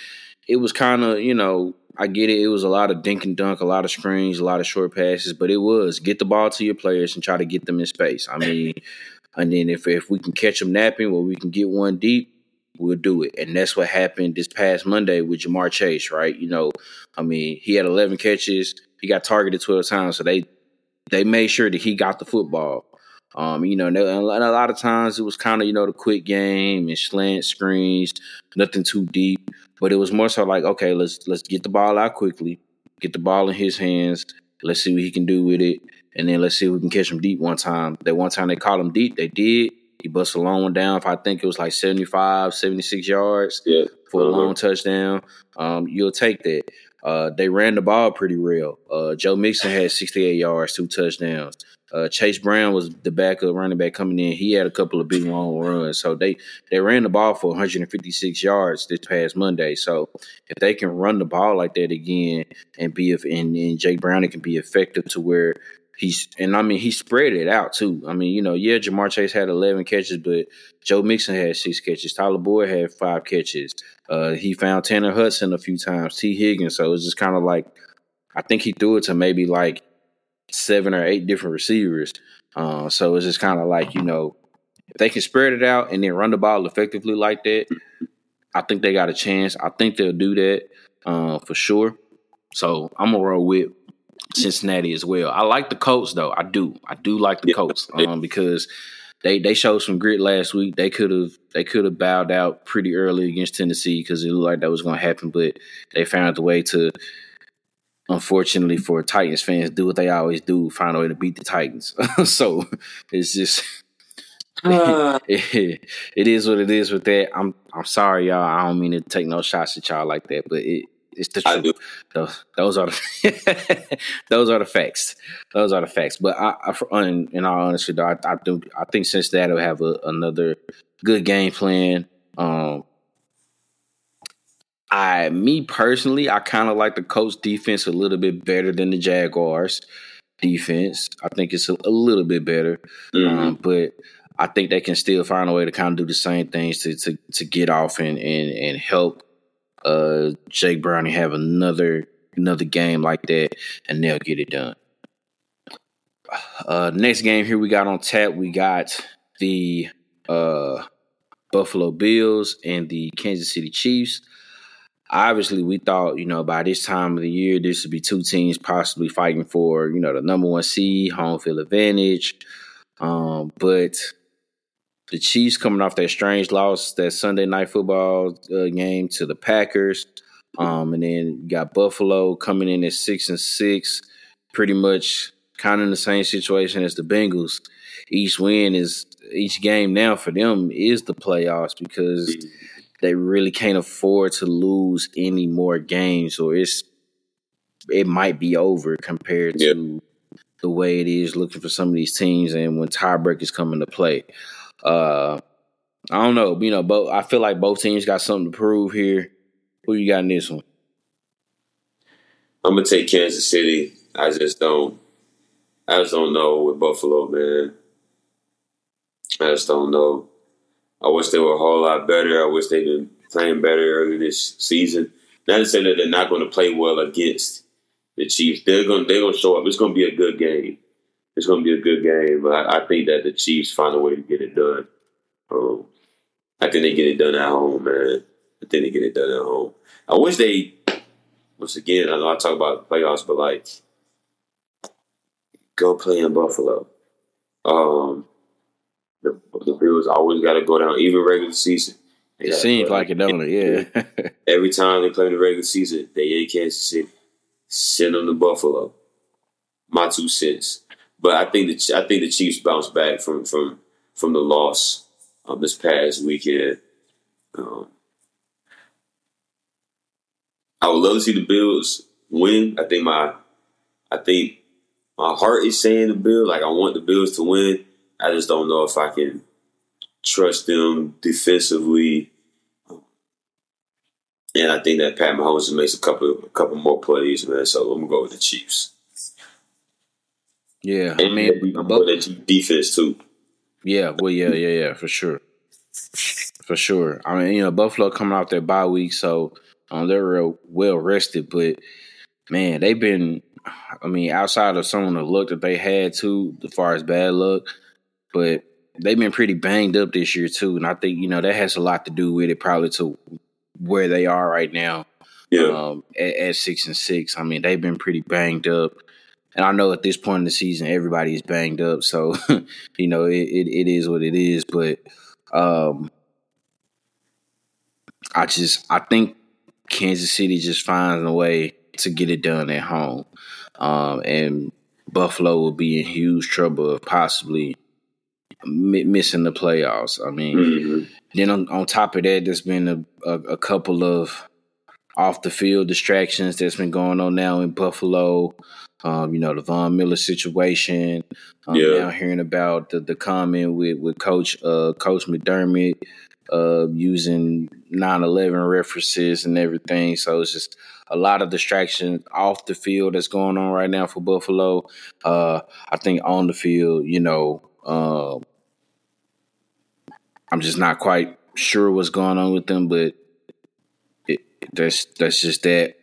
Speaker 1: it was kind of you know I get it. It was a lot of dink and dunk, a lot of screens, a lot of short passes, but it was get the ball to your players and try to get them in space. I mean, [LAUGHS] and then if if we can catch them napping, or we can get one deep, we'll do it. And that's what happened this past Monday with Ja'Marr Chase, right? You know, I mean, he had 11 catches, he got targeted 12 times, so they they made sure that he got the football. Um, you know, and a lot of times it was kind of you know the quick game and slant screens, nothing too deep. But it was more so like, okay, let's let's get the ball out quickly, get the ball in his hands. Let's see what he can do with it, and then let's see if we can catch him deep one time. That one time they called him deep, they did. He busted a long one down. If I think it was like 75, 76 yards
Speaker 2: Yeah.
Speaker 1: for a long touchdown, um, you'll take that. Uh, they ran the ball pretty real. Uh, Joe Mixon had 68 yards, two touchdowns. Uh, Chase Brown was the backup running back coming in. He had a couple of big long runs. So they they ran the ball for 156 yards this past Monday. So if they can run the ball like that again and be if and, and Jake Browning can be effective to where he's and I mean he spread it out too. I mean you know yeah Ja'Marr Chase had 11 catches, but Joe Mixon had six catches. Tyler Boyd had five catches. Uh, he found Tanner Hudson a few times. Tee Higgins. So it's just kind of like I think he threw it to maybe like seven or eight different receivers. Uh, so it's just kind of like you know if they can spread it out and then run the ball effectively like that, I think they got a chance. I think they'll do that uh, for sure. So I'm gonna roll with Cincinnati as well. I like the Colts though. I do. I do like the
Speaker 2: Yeah.
Speaker 1: Colts um, because they they showed some grit last week. They could have they could have bowed out pretty early against Tennessee because it looked like that was going to happen, but they found the way to. Unfortunately for Titans fans, do what they always do: find a way to beat the Titans. [LAUGHS] so it's just [LAUGHS]
Speaker 2: Ah,
Speaker 1: it, [LAUGHS] it is what it is with that. I'm I'm sorry, y'all. I don't mean to take no shots at y'all like that, but it it's the truth. Those, are the [LAUGHS] those are the facts. Those are the facts. But I, I in, in all honesty, though, I, I do I think Cincinnati will have a, another good game plan. Um, I me personally, I kind of like the Colts defense a little bit better than the Jaguars defense. I think it's a, a little bit better.
Speaker 2: mhm.
Speaker 1: Um, but I think they can still find a way to kind of do the same things to to, to get off and and and help uh, Jake Browning have another another game like that, and they'll get it done. Uh, next game here we got on tap. We got the uh, Buffalo Bills and the Kansas City Chiefs. Obviously, we thought you know by this time of the year this would be two teams possibly fighting for you know the number one seed, home field advantage. Um, but the Chiefs coming off that strange loss, that Sunday night football uh, game to the Packers, um, and then you got Buffalo coming in at six and six, pretty much kind of in the same situation as the Bengals. Each win is each game now for them is the playoffs because they really can't afford to lose any more games, or it's it might be over compared to the way it is looking for some of these teams and when tiebreakers come into play. Uh, I don't know, you know, both I feel like both teams got something to prove here. Who you got in this one?
Speaker 2: I'm gonna take Kansas City. I just don't. I just don't know with Buffalo, man. I just don't know. I wish they were a whole lot better. I wish they'd been playing better early this season. Not to say that they're not going to play well against the Chiefs. They're going. They're going to show up. It's going to be a good game. It's going to be a good game. But I, I think that the Chiefs find a way to get it done. Um, I think they get it done at home, man. I think they get it done at home. I wish they once again, I know I talk about playoffs, but like, go play in Buffalo. Um, the, the Bills always got to go down, even regular season. They
Speaker 1: It seems like it, don't it? Yeah. [LAUGHS]
Speaker 2: Every time they play in the regular season, they in Kansas City. Send them to Buffalo. My two cents. But I think the I think the Chiefs bounce back from from from the loss um, this past weekend. Um, I would love to see the Bills win. I think my I think my heart is saying the Bills. Like I want the Bills to win. I just don't know if I can trust them defensively. And I think that Pat Mahomes makes a couple a couple more plays, man. So I'm gonna go with the Chiefs.
Speaker 1: Yeah. I
Speaker 2: And
Speaker 1: mean,
Speaker 2: I'm going that defense too.
Speaker 1: Yeah, well, yeah, yeah, yeah, for sure, for sure. I mean, you know, Buffalo coming off their bye week, so um, they're real well rested. But man, they've been. I mean, outside of some of the luck that they had too, as far as bad luck, but they've been pretty banged up this year too, and I think you know that has a lot to do with it, probably to where they are right now.
Speaker 2: Yeah.
Speaker 1: Um, at, at six and six, I mean they've been pretty banged up, and I know at this point in the season everybody is banged up, so [LAUGHS] you know it, it, it is what it is. But um, I just I think Kansas City just finds a way to get it done at home, um, and Buffalo will be in huge trouble of possibly missing the playoffs. I mean, mm-hmm. then on, on, top of that, there's been a, a, a, couple of off the field distractions that's been going on now in Buffalo. Um, you know, the Von Miller situation. I'm yeah. now hearing about the, the comment with, with Coach uh, Coach McDermott uh, using 9-11 references and everything. So it's just a lot of distraction off the field that's going on right now for Buffalo. Uh, I think on the field, you know, uh, I'm just not quite sure what's going on with them, but it, that's that's just that.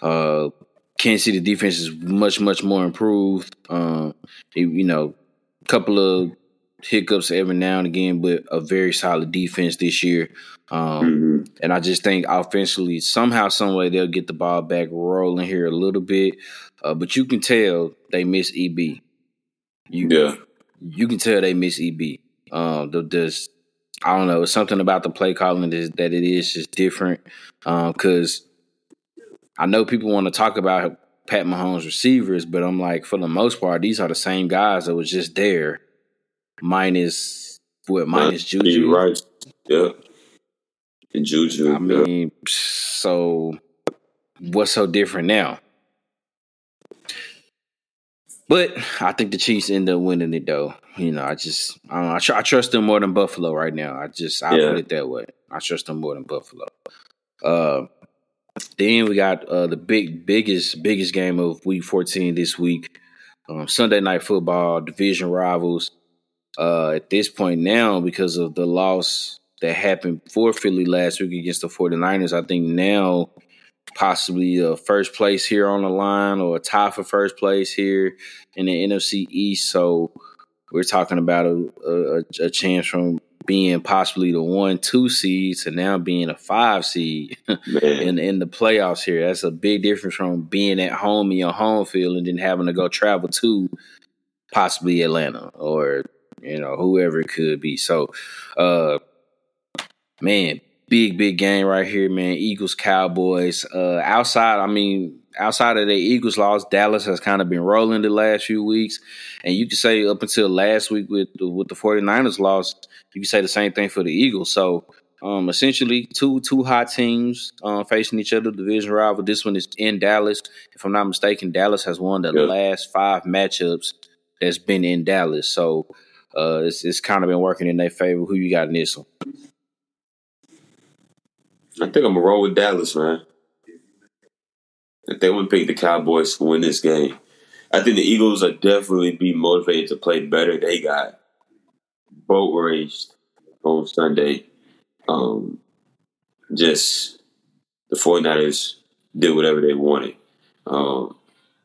Speaker 1: Uh, Kansas City defense is much much more improved. Um, you know, a couple of hiccups every now and again, but a very solid defense this year. Um, mm-hmm. And I just think offensively, somehow, some way, they'll get the ball back rolling here a little bit. Uh, but you can tell they miss EB. You,
Speaker 2: yeah,
Speaker 1: you can tell they miss EB. Um, the, the I don't know, it's something about the play calling that, that it is just different. Um, because um, I know people want to talk about Pat Mahomes receivers, but I'm like, for the most part, these are the same guys that was just there, minus what minus uh, Juju,
Speaker 2: right? Yeah, and Juju.
Speaker 1: I mean, so what's so different now? But I think the Chiefs end up winning it though. You know, I just I, know, I, tr- I trust them more than Buffalo right now. I just I yeah. put it that way. I trust them more than Buffalo. Uh, then we got uh, the big biggest biggest game of Week 14 this week. Um, Sunday night football division rivals. Uh, at this point now, because of the loss that happened for Philly last week against the 49ers, I think now possibly a first place here on the line or a tie for first place here in the NFC East. So we're talking about a, a, a chance from being possibly the one two seed to now being a five seed [LAUGHS] in in the playoffs here. That's a big difference from being at home in your home field and then having to go travel to possibly Atlanta or you know whoever it could be. So, uh, man, big big game right here, man. Eagles Cowboys. Uh, outside, I mean, outside of the Eagles loss, Dallas has kind of been rolling the last few weeks, and you could say up until last week with with the 49ers loss, you could say the same thing for the Eagles. So. Um, essentially, two two hot teams uh, facing each other, division rival. This one is in Dallas. If I'm not mistaken, Dallas has won the last five matchups that's been in Dallas. So uh, it's, it's kind of been working in their favor. Who you got in this one?
Speaker 2: I think I'm gonna roll with Dallas, man. If they would pick the Cowboys to win this game, I think the Eagles are definitely be motivated to play better. They got boat raced on Sunday. Um, just the 49ers did whatever they wanted. Um,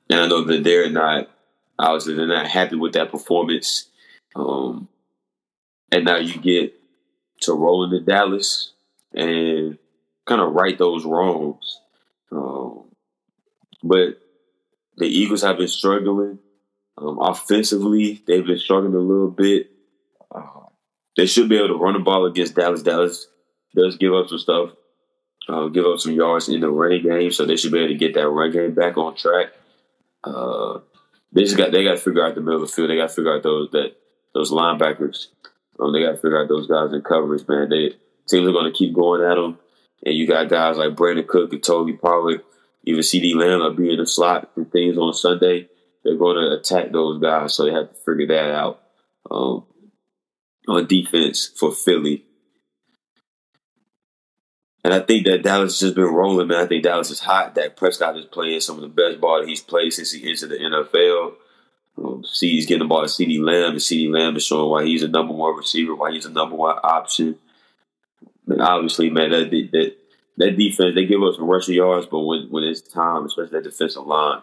Speaker 2: and I know that they're not, obviously, they're not happy with that performance. Um, and now you get to roll into Dallas and kind of right those wrongs. But the Eagles have been struggling um, offensively. They've been struggling a little bit. Uh, they should be able to run the ball against Dallas. Dallas does give up some stuff, uh, give up some yards in the running game, so they should be able to get that run game back on track. Uh, they just got they got to figure out the middle of the field. They got to figure out those that those linebackers. Um, they got to figure out those guys in coverage. Man, they teams are going to keep going at them. And you got guys like Brandin Cook and Tony Pollard, even CeeDee Lamb are being in the slot and things on Sunday. They're going to attack those guys, so they have to figure that out um, on defense for Philly. And I think that Dallas has just been rolling, man. I think Dallas is hot. Dak Prescott is playing some of the best ball that he's played since he entered the NFL. Um, see, he's getting the ball to CeeDee Lamb, and CeeDee Lamb is showing why he's a number one receiver, why he's a number one option. And obviously, man, that that that defense they give up some rushing yards, but when when it's time, especially that defensive line,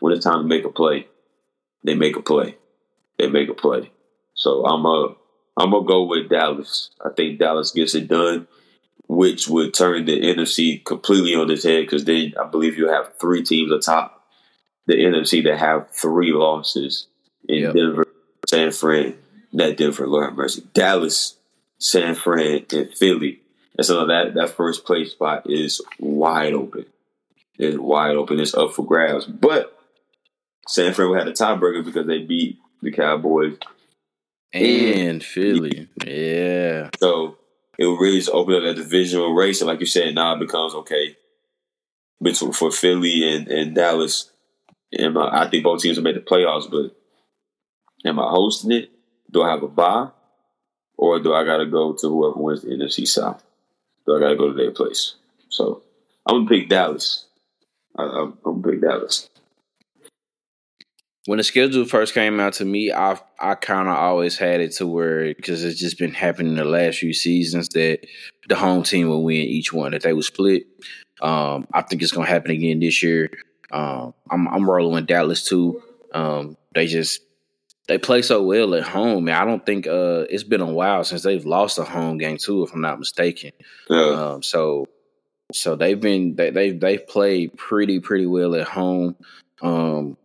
Speaker 2: when it's time to make a play, they make a play. They make a play. So I'm a I'm gonna go with Dallas. I think Dallas gets it done, which would turn the NFC completely on its head because then I believe you have three teams atop the NFC that have three losses in yep. Denver, San Fran, not Denver, Lord have mercy, Dallas, San Fran, and Philly. And so that that first place spot is wide open. It's wide open. It's up for grabs. But San Fran had a tiebreaker because they beat the Cowboys
Speaker 1: and Philly. Yeah.
Speaker 2: So it really just open up that divisional race. And like you said, now it becomes okay between for Philly and, and Dallas. And my, I think both teams will make the playoffs, but am I hosting it? Do I have a bye? Or do I gotta go to whoever wins the NFC South? Do I gotta go to their place? So I'm gonna pick Dallas. I, I'm, I'm gonna pick Dallas
Speaker 1: when the schedule first came out to me, I I kind of always had it to where because it's just been happening the last few seasons that the home team will win each one that they would split. Um, I think it's gonna happen again this year. Um, I'm I'm rolling with Dallas too. Um, they just they play so well at home. I don't think uh, it's been a while since they've lost a home game too, if I'm not mistaken. Yeah. Um, so so they've been they they've they've played pretty pretty well at home. Um,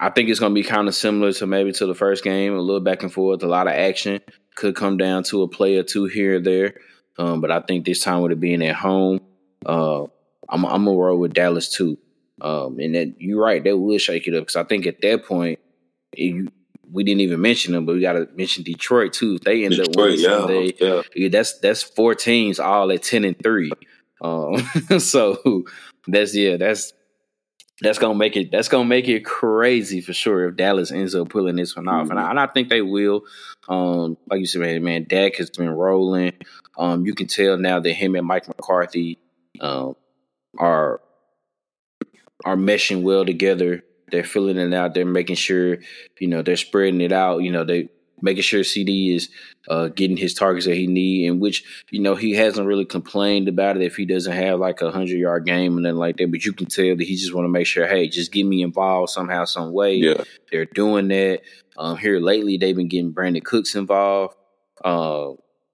Speaker 1: I think it's going to be kind of similar to maybe to the first game, a little back and forth, a lot of action. Could come down to a play or two here or there. Um, but I think this time with it being at home, uh, I'm, I'm gonna roll with Dallas too. Um, and that you're right, they will shake it up because I think at that point, it, we didn't even mention them, but we got to mention Detroit too. If they end Detroit, up winning yeah, Sunday, yeah. yeah. that's that's four teams all at ten and three. Um, [LAUGHS] so that's yeah, that's that's gonna make it that's gonna make it crazy for sure if Dallas ends up pulling this one off, mm-hmm. and, I, and, I, think they will. Um, like you said, man, man, Dak has been rolling. Um, you can tell now that him and Mike McCarthy um, are are meshing well together. They're filling it out. They're making sure, you know, they're spreading it out. You know, they making sure CeeDee is uh, getting his targets that he need, and which you know he hasn't really complained about it if he doesn't have like a hundred yard game and then like that. But you can tell that he just want to make sure, hey, just get me involved somehow, some way. Yeah. They're doing that. Um, here lately, they've been getting Brandin Cooks involved. Uh,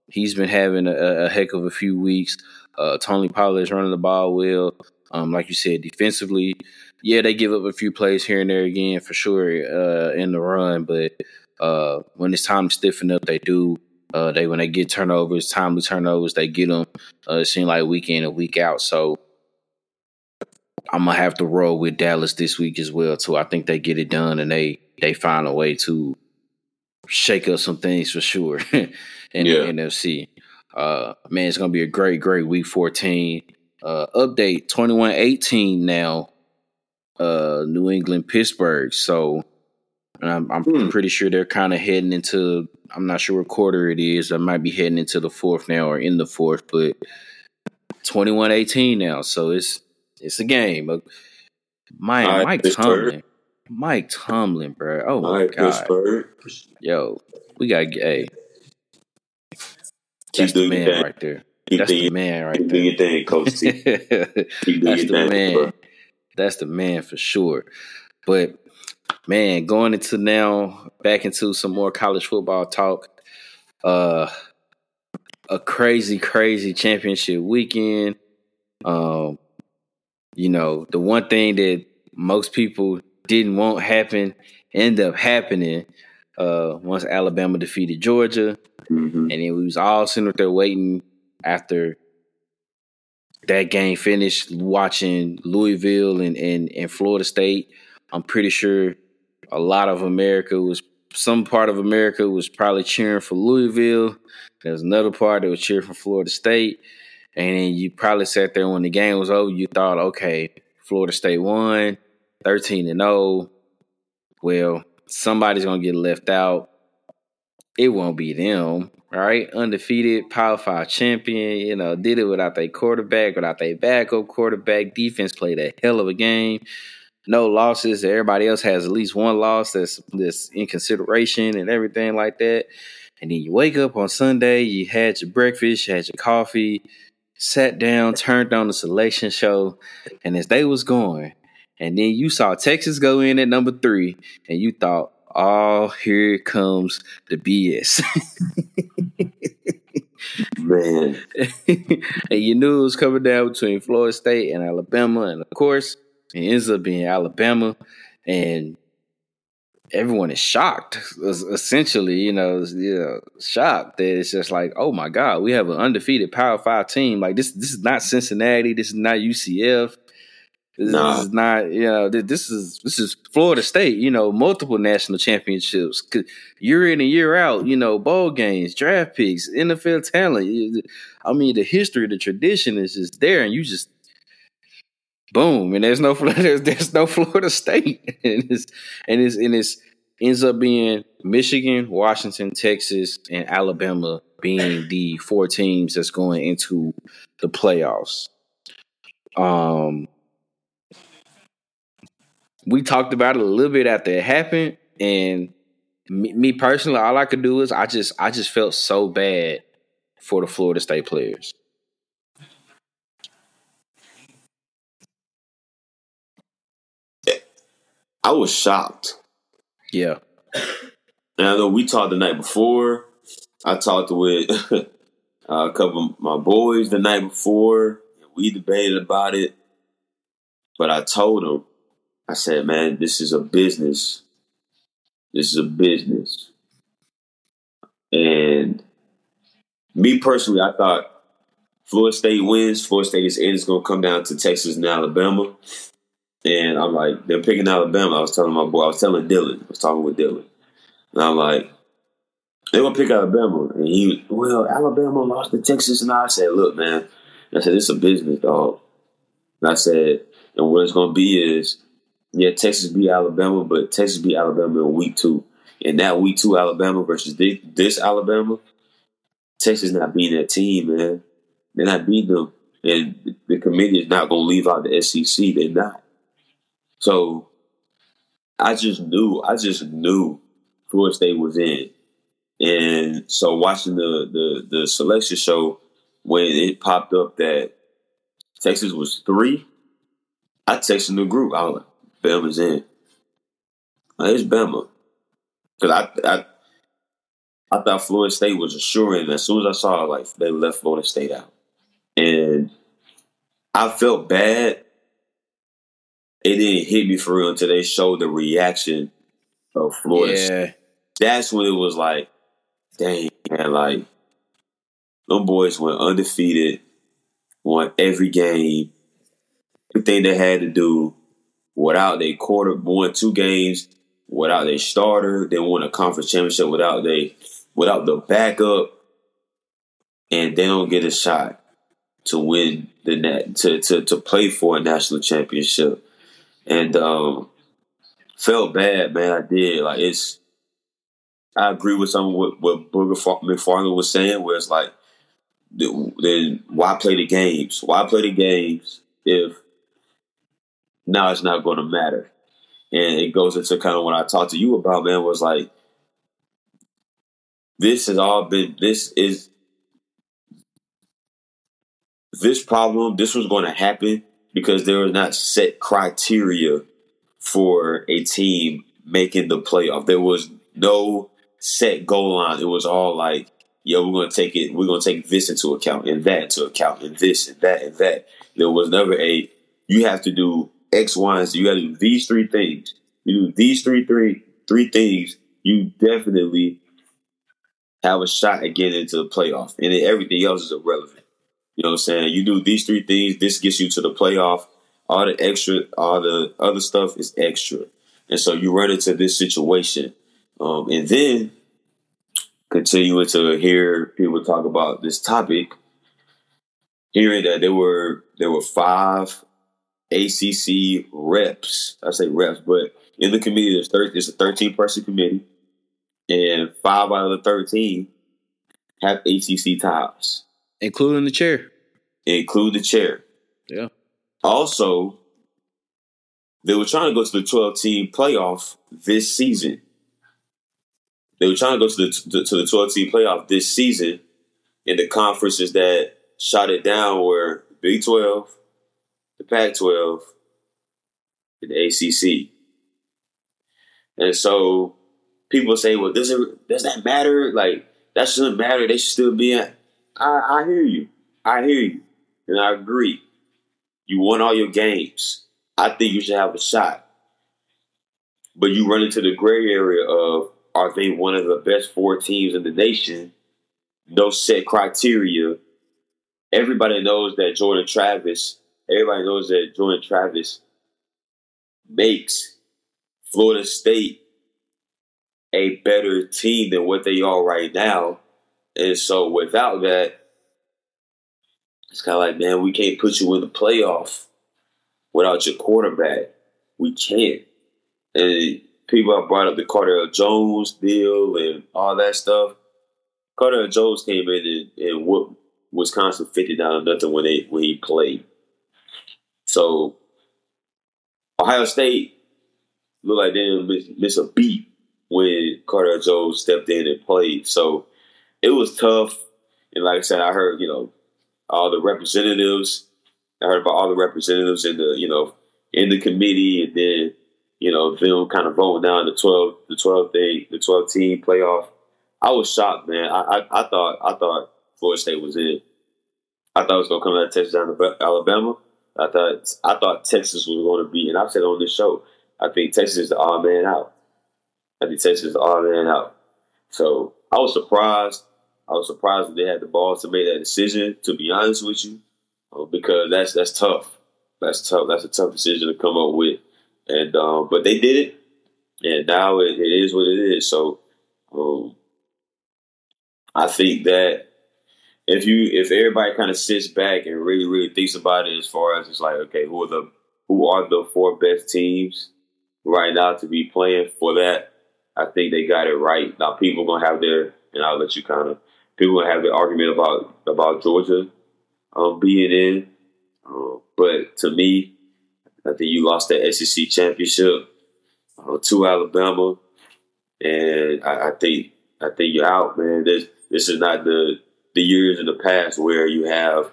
Speaker 1: he's been having a, a, heck of a few weeks. Uh, Tony Pollard is running the ball well. Um, like you said, defensively, yeah, they give up a few plays here and there again for sure uh, in the run, but uh, when it's time to stiffen up, they do. Uh, they when they get turnovers, timely turnovers, they get them. Uh, it seems like week in and week out. So I'm gonna have to roll with Dallas this week as well too. I think they get it done and they they find a way to shake up some things for sure [LAUGHS] in yeah. the NFC. Uh, man, it's gonna be a great, great week 14. Uh, update 21-18 now. Uh, New England, Pittsburgh. So I'm, I'm hmm. pretty sure they're kind of heading into. I'm not sure what quarter it is. I might be heading into the fourth now or in the fourth, but 21-18 now. So it's it's a game. My, Mike, Mike Tomlin, Mike Tomlin, bro. Oh my god, Pittsburgh. yo, we got hey. That's the man thing. right there. Keep That's the man right there. Keep doing your thing, Coach T. [LAUGHS] That's the man. Bro. That's the man for sure. But man, going into now back into some more college football talk. Uh, a crazy, crazy championship weekend. Um, you know, the one thing that most people didn't want happen end up happening. Uh, once Alabama defeated Georgia, mm-hmm. and then we was all sitting there waiting after that game finished, watching Louisville and, and, and Florida State. I'm pretty sure a lot of America was some part of America was probably cheering for Louisville. There's another part that was cheering for Florida State. And then you probably sat there when the game was over, you thought, okay, Florida State won, 13 and 0. Well, somebody's gonna get left out. It won't be them, right? Undefeated Power Five champion, you know, did it without their quarterback, without their backup quarterback. Defense played a hell of a game no losses. Everybody else has at least one loss that's that's in consideration and everything like that. And then you wake up on Sunday, you had your breakfast, you had your coffee, sat down, turned on the selection show, and as they was going, and then you saw Texas go in at number three, and you thought, oh, here comes the BS.
Speaker 2: Man. [LAUGHS]
Speaker 1: and you knew it was coming down between Florida State and Alabama. And of course, it ends up being Alabama. And everyone is shocked, essentially, you know, you know, shocked that it's just like, oh my God, we have an undefeated Power Five team. Like this, this is not Cincinnati. This is not UCF. This, nah. is not, you know, this is this is Florida State. You know, multiple national championships, year in and year out. You know, bowl games, draft picks, NFL talent. I mean, the history, the tradition is just there, and you just boom, and there's no [LAUGHS] there's, there's no Florida State, [LAUGHS] and it's and it's and it's ends up being Michigan, Washington, Texas, and Alabama being the four teams that's going into the playoffs. Um, we talked about it a little bit after it happened, and me, me personally, all I could do is I just I just felt so bad for the Florida State players.
Speaker 2: I was shocked.
Speaker 1: Yeah.
Speaker 2: And I know we talked the night before. I talked with [LAUGHS] uh, a couple of my boys the night before. And we debated about it. But I told them, I said, man, this is a business. This is a business. And me personally, I thought Florida State wins. Florida State is in. It's going to come down to Texas and Alabama. And I'm like, they're picking Alabama. I was telling my boy, I was telling Dylan, I was talking with Dylan. And I'm like, they're going to pick Alabama. And he, well, Alabama lost to Texas. And I said, look, man, I said, it's a business, dog. And I said, and what it's going to be is yeah, Texas beat Alabama, but Texas beat Alabama in week two. And that week two Alabama versus this, this Alabama, Texas not beating that team, man. They're not beating them. And the committee is not going to leave out the SEC. They're not. So I just knew, I just knew Florida State was in. And so watching the, the, the selection show, when it popped up that Texas was three, I texted the group. I was like, Bama's in. Like, it's Bama. Because I, I, I thought Florida State was assuring. As soon as I saw it, like they left Florida State out, and I felt bad. It didn't hit me for real until they showed the reaction of Florida. Yeah. State. That's when it was like, dang man, like them boys went undefeated, won every game, everything they had to do without their quarter, won two games without their starter. They won a conference championship without they without the backup, and they don't get a shot to win the net to to to play for a national championship. And um, felt bad, man. I did. Like it's. I agree with some of what, what Booger McFarland was saying, where it's like, then why play the games? Why play the games if now it's not going to matter. And it goes into kind of what I talked to you about, man, was like, this has all been, this is, this problem, this was going to happen because there was not set criteria for a team making the playoff. There was no set goal line. It was all like, yo, we're going to take it, we're going to take this into account and that into account and this and that and that. There was never a, you have to do X, Y, and Z. You got to do these three things. You do these three, three, three things. You definitely have a shot at getting into the playoff, and then everything else is irrelevant. You know what I'm saying? You do these three things. This gets you to the playoff. All the extra, all the other stuff is extra, and so you run into this situation, um, and then continuing to hear people talk about this topic, hearing that there were there were five ACC reps. I say reps, but in the committee, there's 30, it's a 13 person committee, and five out of the 13 have ACC ties,
Speaker 1: including the chair.
Speaker 2: Include the chair.
Speaker 1: Yeah.
Speaker 2: Also, they were trying to go to the 12 team playoff this season. They were trying to go to the to the 12 team playoff this season, and the conferences that shot it down were Big 12, the Pac 12, and the ACC. And so people say, "Well, does it does that matter? Like that shouldn't matter. They should still be in." I, I hear you. I hear you, and I agree. You won all your games. I think you should have a shot. But you run into the gray area of are they one of the best four teams in the nation? No set criteria. Everybody knows that Jordan Travis, everybody knows that Jordan Travis makes Florida State a better team than what they are right now. And so without that, it's kind of like, man, we can't put you in the playoff without your quarterback. We can't. And people have brought up the Cardale Jones deal and all that stuff. Cardale Jones came in and, and whooped Wisconsin fifty down nothing when they when he played. So Ohio State looked like they didn't miss, miss a beat when Cardale Jones stepped in and played. So it was tough. And like I said, I heard, you know, all the representatives. I heard about all the representatives in the, you know, in the committee and then, you know, them kind of voting down the twelve the twelve thing, the twelve team playoff. I was shocked, man. I, I, I thought I thought Florida State was in. I thought it was gonna come out of Texas down to Alabama. I thought I thought Texas was going to be, and I've said on this show, I think Texas is the odd man out. I think Texas is the odd man out. So I was surprised. I was surprised that they had the balls to make that decision. To be honest with you, uh, because that's that's tough. That's tough. That's a tough decision to come up with. And um, but they did it, and now it, it is what it is. So um, I think that if you if everybody kind of sits back and really really thinks about it, as far as it's like, okay, who are the who are the four best teams right now to be playing for that? I think they got it right. Now people gonna have their, and I'll let you kind of people gonna have the argument about about Georgia um, being in, uh, but to me, I think you lost the SEC championship uh, to Alabama, and I, I, think I think you're out, man. This this is not the the years in the past where you have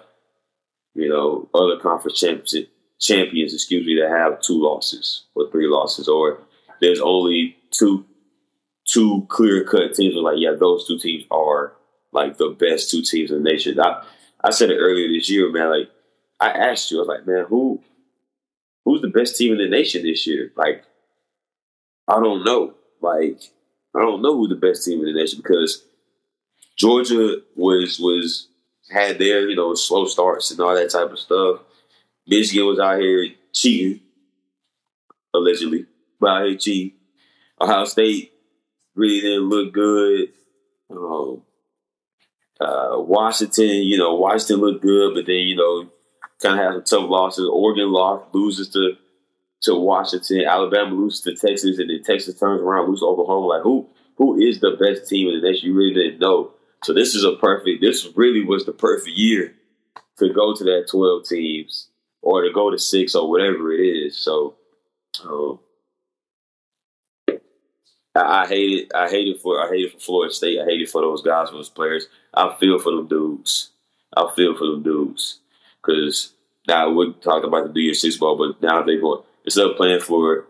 Speaker 2: you know other conference champions champions, excuse me, that have two losses or three losses, or there's only two two clear cut teams. Are like yeah, those two teams are like the best two teams in the nation. I, I said it earlier this year, man. Like I asked you, I was like, man, who who's the best team in the nation this year? Like, I don't know. Like, I don't know who the best team in the nation because Georgia was was had their, you know, slow starts and all that type of stuff. Michigan was out here cheating, allegedly, but out here cheating. Ohio State really didn't look good. Um, uh, Washington, you know, Washington looked good, but then you know, kind of had some tough losses. Oregon lost, loses to to Washington. Alabama loses to Texas, and then Texas turns around, loses Oklahoma. Like who who is the best team in the nation? You really didn't know. So this is a perfect. This really was the perfect year to go to that twelve teams or to go to six or whatever it is. So. Um, I, hate it. I hate it for I hate it for Florida State. I hate it for those guys, those players. I feel for them dudes. I feel for them dudes because now we talked about the New Year's Six ball, but now they go instead of playing for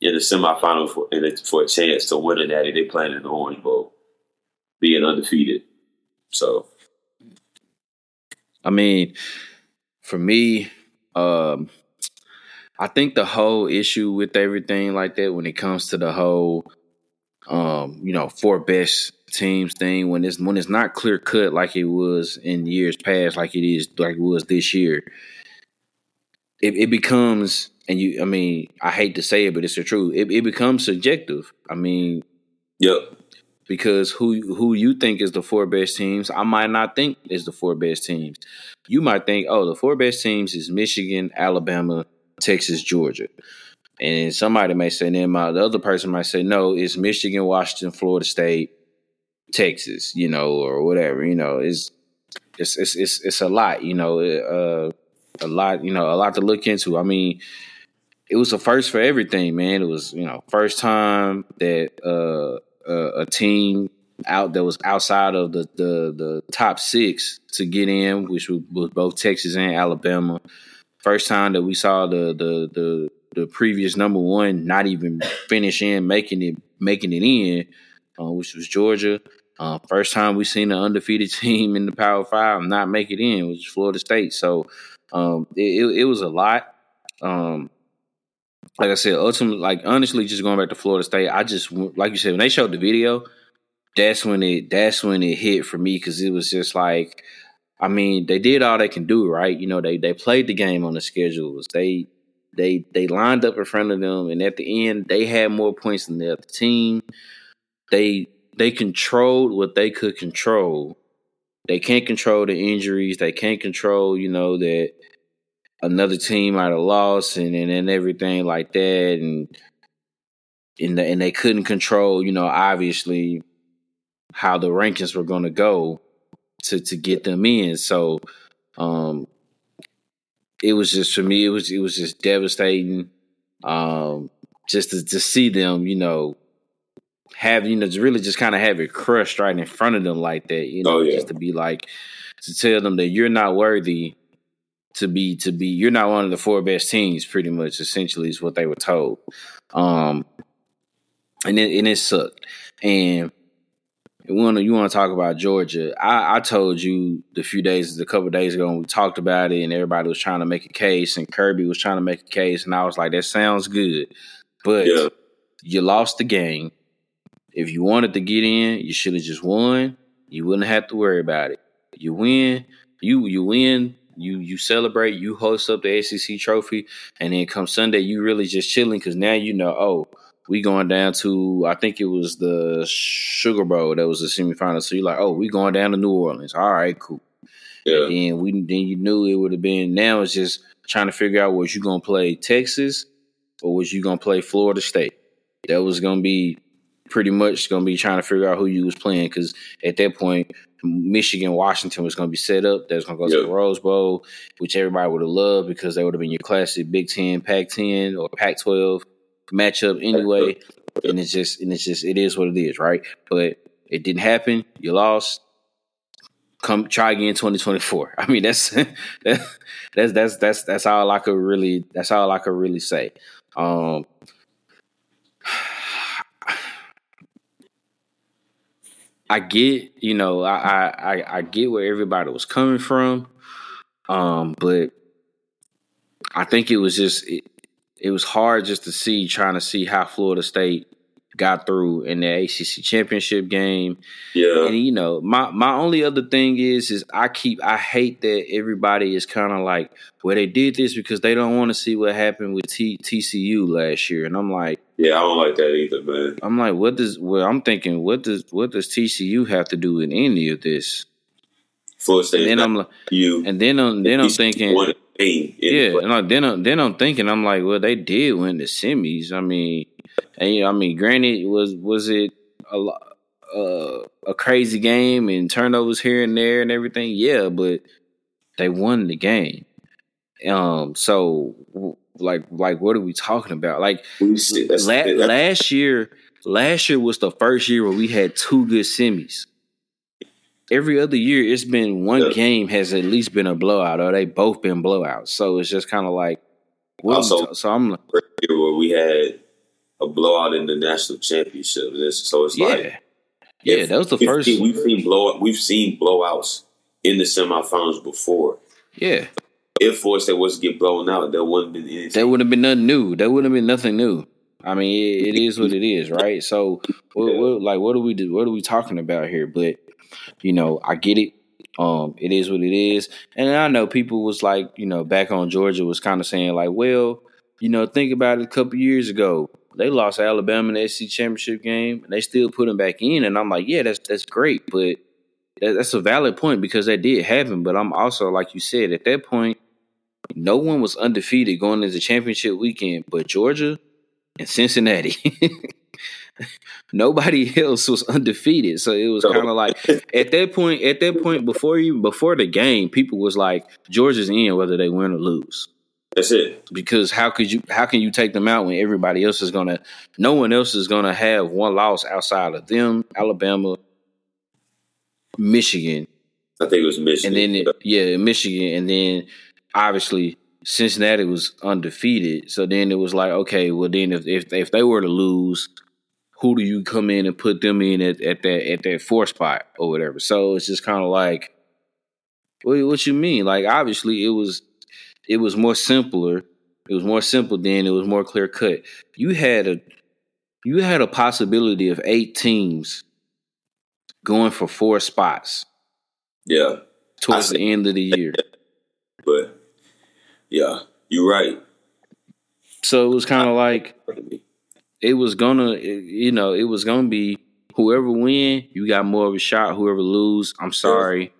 Speaker 2: in the semifinal for for a chance to win a natty, they playing in the Orange Bowl, undefeated. So,
Speaker 1: I mean, for me, um, I think the whole issue with everything like that, when it comes to the whole um, you know, four best teams thing when it's when it's not clear cut like it was in years past, like it is like it was this year. It, it becomes, and you, I mean, I hate to say it, but it's the truth. It, it becomes subjective. I mean,
Speaker 2: yep.
Speaker 1: Because who who you think is the four best teams, I might not think is the four best teams. You might think, oh, the four best teams is Michigan, Alabama, Texas, Georgia. And somebody may say, then my the other person might say, no, it's Michigan, Washington, Florida State, Texas, you know, or whatever. You know, it's it's it's it's, it's a lot, you know, uh, a lot, you know, a lot to look into. I mean, it was a first for everything, man. It was, you know, first time that uh, uh, a team out that was outside of the, the the top six to get in, which was both Texas and Alabama. First time that we saw the the the the previous number one not even finishing, making it making it in, uh, which was Georgia. Uh, first time we seen an undefeated [LAUGHS] team in the Power Five not make it in was Florida State. So um, it, it, it was a lot. Um, like I said, ultimately, like honestly, just going back to Florida State, I just like you said when they showed the video, that's when it that's when it hit for me because it was just like, I mean, they did all they can do, right? You know, they they played the game on the schedules. They they they lined up in front of them, and at the end, they had more points than the other team. They they controlled what they could control. They can't control the injuries. They can't control, you know, that another team might have lost and, and and everything like that, and and the, and they couldn't control, you know, obviously how the rankings were going to go to to get them in. So, um, it was just for me, it was it was just devastating. Um, just to, to see them, you know, have you know, to really just kind of have it crushed right in front of them like that, you know, oh, yeah. just to be like to tell them that you're not worthy to be to be you're not one of the four best teams pretty much essentially is what they were told um and it, and it sucked and when you want to talk about Georgia? I, I told you the few days, a couple days ago, we talked about it, and everybody was trying to make a case, and Kirby was trying to make a case, and I was like, that sounds good, but yeah. you lost the game. If you wanted to get in, you should have just won. You wouldn't have to worry about it. You win, you you win you you celebrate, you host up the ACC trophy, and then come Sunday, you really just chilling because now you know, oh, we going down to I think it was the Sugar Bowl that was the semifinal. So you're like, oh, we going down to New Orleans. All right, cool. Yeah. And then we then you knew it would have been. Now it's just trying to figure out was you gonna play Texas or was you gonna play Florida State. That was gonna be pretty much gonna be trying to figure out who you was playing because at that point Michigan, Washington was going to be set up. That was going to go yep. to the Rose Bowl, which everybody would have loved because they would have been your classic Big Ten, Pac ten, or Pac twelve matchup anyway. And it's just, and it's just, it is what it is, right? But it didn't happen. You lost. Come try again, twenty twenty four. [LAUGHS] I mean, that's [LAUGHS] that's that's that's that's all I could really. That's all I could really say. Um, I get, you know, I, I I get where everybody was coming from, um, but I think it was just it, it was hard just to see trying to see how Florida State got through in the ACC championship game. Yeah, and you know, my my only other thing is is I keep I hate that everybody is kind of like, well, they did this because they don't want to see what happened with T- TCU last year, and I'm like,
Speaker 2: yeah, I don't like that either, man.
Speaker 1: I'm like, what does? Well, I'm thinking, what does what does TCU have to do with any of this?
Speaker 2: Florida State.
Speaker 1: And then I'm like, you, and then I'm then I'm thinking, yeah, and like, then I'm, then I'm thinking, I'm like, well, they did win the semis. I mean, and you know, I mean, granted, was was it a uh, a crazy game and turnovers here and there and everything? Yeah, but they won the game. Um, so like like what are we talking about? Like see, la- last year, last year was the first year where we had two good semis. Every other year, it's been one yeah. game has at least been a blowout, or they both been blowouts. So it's just kind of like,
Speaker 2: also, so I'm like, where we had a blowout in the national championship. So it's
Speaker 1: yeah.
Speaker 2: like,
Speaker 1: yeah, that was the first.
Speaker 2: We've seen blowout. We've seen blowouts in the semifinals before.
Speaker 1: Yeah,
Speaker 2: if Florida State was to get blown out, there wouldn't have been anything.
Speaker 1: There would have been nothing new. There would have been nothing new. I mean, it, it is what it is, right? So, what, yeah. what, like, what are we do? What are we talking about here? But you know, I get it. Um, it is what it is, and I know people was like, you know, back on Georgia was kind of saying like, well, you know, think about it. A couple years ago, they lost Alabama in the SEC championship game, and they still put them back in. And I'm like, yeah, that's that's great, but that's a valid point because that did happen. But I'm also like you said at that point, no one was undefeated going into the championship weekend but Georgia and Cincinnati. [LAUGHS] Nobody else was undefeated. So it was kind of like at that point, at that point before you before the game, people was like, Georgia's in whether they win or lose.
Speaker 2: That's it.
Speaker 1: Because how could you how can you take them out when everybody else is gonna no one else is gonna have one loss outside of them, Alabama, Michigan.
Speaker 2: I think it was Michigan.
Speaker 1: And then it, yeah, Michigan and then obviously Cincinnati was undefeated. So then it was like, okay, well then if if, if they were to lose, who do you come in and put them in at, at that at that four spot or whatever? So it's just kind of like, what, what you mean? Like obviously it was it was more simpler. It was more simple then. It was more clear cut. You had a you had a possibility of eight teams going for four spots.
Speaker 2: Yeah.
Speaker 1: Towards the end of the year. [LAUGHS]
Speaker 2: But yeah, you're right.
Speaker 1: So it was kind of like it was gonna, you know, it was gonna be whoever win, you got more of a shot. Whoever lose, I'm sorry.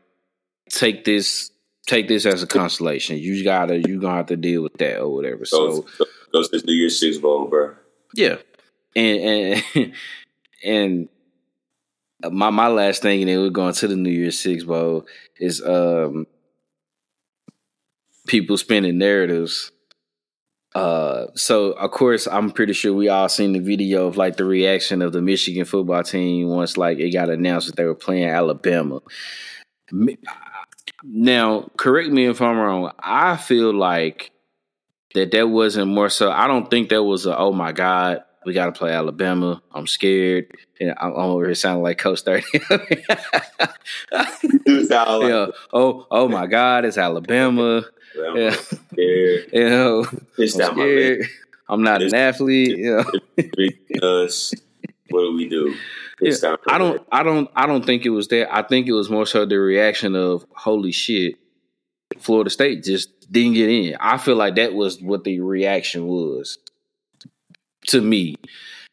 Speaker 1: Take this, take this as a consolation. You gotta, you gonna have to deal with that or whatever. So
Speaker 2: goes this New Year's Six bowl, bro.
Speaker 1: Yeah, and and [LAUGHS] and my my last thing, and then we're going to the New Year's Six bowl is um people spinning narratives. Uh, so of course, I'm pretty sure we all seen the video of like the reaction of the Michigan football team once like it got announced that they were playing Alabama. Now, correct me if I'm wrong. I feel like that that wasn't more so. I don't think that was a oh my god we got to play Alabama. I'm scared. And I'm, I'm over here sounding like Coach 30. [LAUGHS] yeah. Oh, oh my God, it's Alabama.
Speaker 2: Well, [LAUGHS] yeah. Scared.
Speaker 1: You know, I'm scared. [LAUGHS] I'm not an athlete. Yeah.
Speaker 2: Us. What do we do?
Speaker 1: Yeah, I don't. I don't. I don't think it was that. I think it was more so the reaction of "Holy shit!" Florida State just didn't get in. I feel like that was what the reaction was to me.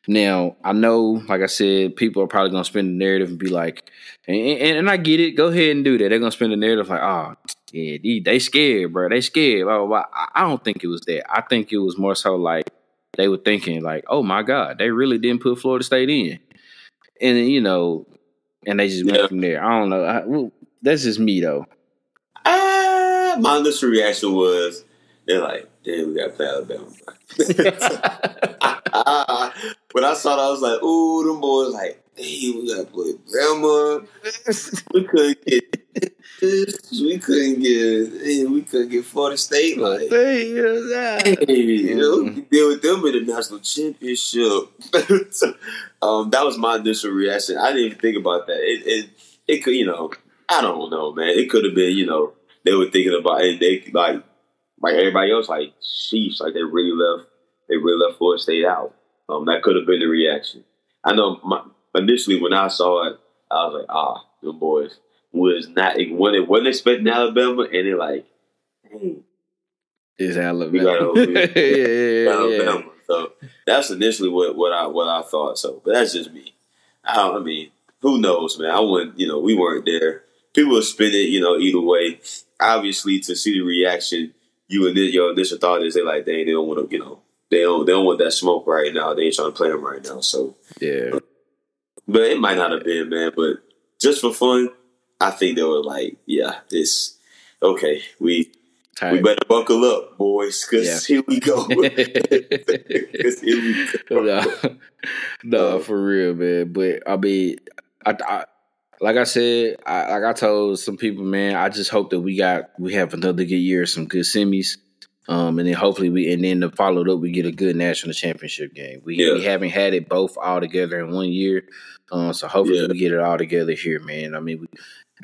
Speaker 1: Now, I know, like I said, people are probably gonna spin the narrative and be like, and, and, and I get it. Go ahead and do that. They're gonna spin the narrative like, oh, yeah, they, they scared, bro. They scared. Blah, blah, blah. I don't think it was that. I think it was more so like they were thinking like, oh my god, they really didn't put Florida State in, and you know, and they just went yeah. from there. I don't know. I, well, that's just me though.
Speaker 2: Uh, my initial reaction was they're like, damn, we got to play Alabama. when I saw that, I was like, ooh, them boys like, hey, we got to play Bama. we couldn't get we couldn't get we couldn't get Florida State like hey, you know, mm-hmm. deal with them in the national championship. [LAUGHS] um, that was my initial reaction. I didn't even think about that. It, it it could you know I don't know man. It could have been you know they were thinking about it. They like like everybody else, like sheesh, like they really left, they really left Florida State out. Um, that could have been the reaction. I know my, initially when I saw it, I was like, ah, them boys was not when they wasn't expecting mm-hmm. Alabama, and they're like, hey,
Speaker 1: it's Alabama. [LAUGHS] yeah, yeah,
Speaker 2: Alabama. Yeah. So that's initially what, what I what I thought. So, but that's just me. I, I mean, who knows, man? I wouldn't, you know, we weren't there. People will spin it, you know, either way. Obviously, to see the reaction you and your initial thought is they like they they don't want to you know they don't they don't want that smoke right now. They ain't trying to play them right now. So
Speaker 1: yeah,
Speaker 2: but it might not have been man. But just for fun, I think they were like, yeah, this okay. We Tired. we better buckle up, boys, because yeah. here we go. [LAUGHS] [LAUGHS]
Speaker 1: Here we go. No, [LAUGHS] no, for real, man. But I mean, I, I like I said, I, like I told some people, man, I just hope that we got we have another good year, some good semis, um, and then hopefully we and then the followed up we get a good national championship game. We yeah. we haven't had it both all together in one year, um, so hopefully yeah. we get it all together here, man. I mean, we,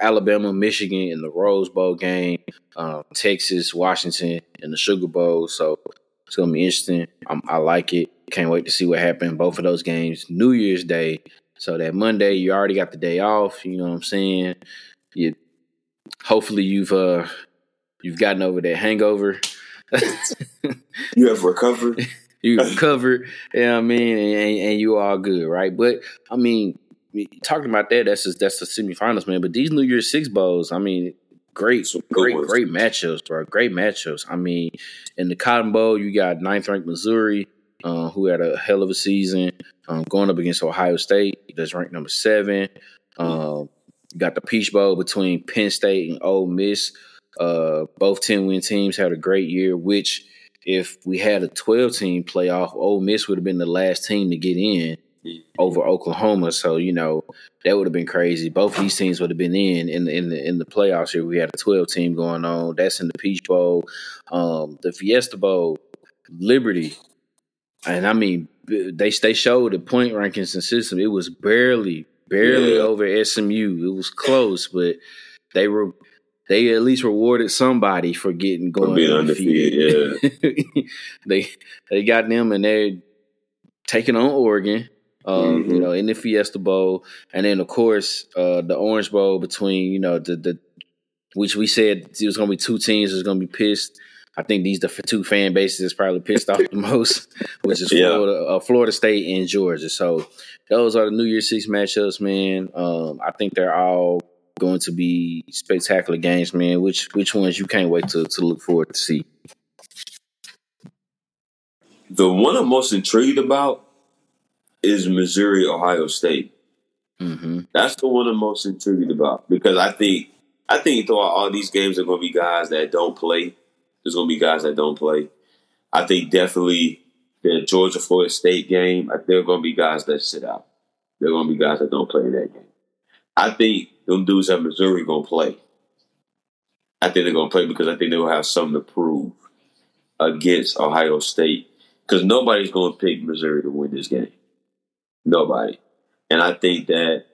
Speaker 1: Alabama, Michigan in the Rose Bowl game, um, Texas, Washington in the Sugar Bowl, so it's gonna be interesting. I'm, I like it. Can't wait to see what happens both of those games. New Year's Day, so that Monday, you already got the day off. You know what I'm saying? You hopefully you've uh you've gotten over that hangover. [LAUGHS]
Speaker 2: you have recovered. [LAUGHS]
Speaker 1: you recovered. You know what I mean? And, and, you all good, right? But I mean, talking about that, that's just, that's the semifinals, man. But these New Year's Six bowls, I mean, great, great, great matchups, bro. Great matchups. I mean, in the Cotton Bowl, you got ninth ranked Missouri uh, who had a hell of a season, um, going up against Ohio State, that's ranked number seven. Um, got the Peach Bowl between Penn State and Ole Miss. Uh, both 10 win teams had a great year, which if we had a 12 team playoff, Ole Miss would have been the last team to get in. Over Oklahoma. So you know that would have been crazy. Both of these teams would have been in in the in the in the playoffs here. We had a twelve team going on. That's in the Peach Bowl, um, the Fiesta Bowl, Liberty, and I mean they they showed the point rankings and system. It was barely barely yeah. over SMU. It was close, but they were they at least rewarded somebody for getting going for being undefeated. yeah. [LAUGHS] they they got them and they're taking on Oregon. Um, mm-hmm. you know, in the Fiesta Bowl, and then of course uh, the Orange Bowl between you know the the which we said it was going to be two teams was going to be pissed. I think these the two fan bases is probably pissed off the [LAUGHS] most, which is yeah. Florida, uh, Florida State and Georgia. So those are the New Year's Six matchups, man. Um, I think they're all going to be spectacular games, man. Which which ones you can't wait to to look forward to see?
Speaker 2: The one I'm most intrigued about is Missouri Ohio State.
Speaker 1: Mm-hmm.
Speaker 2: That's the one I'm most intrigued about because I think I think throughout all these games are going to be guys that don't play. There's going to be guys that don't play. I think definitely the Georgia Florida State game. There are going to be guys that sit out. There are going to be guys that don't play in that game. I think them dudes at Missouri going to play. I think they're going to play because I think they will have something to prove against Ohio State because nobody's going to pick Missouri to win this game. Nobody. And I think that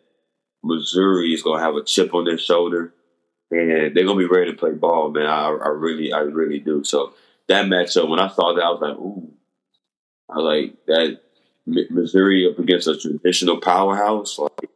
Speaker 2: Missouri is going to have a chip on their shoulder and they're going to be ready to play ball, man. I, I really, I really do. So that matchup, when I saw that, I was like, ooh. I like that Missouri up against a traditional powerhouse. Like,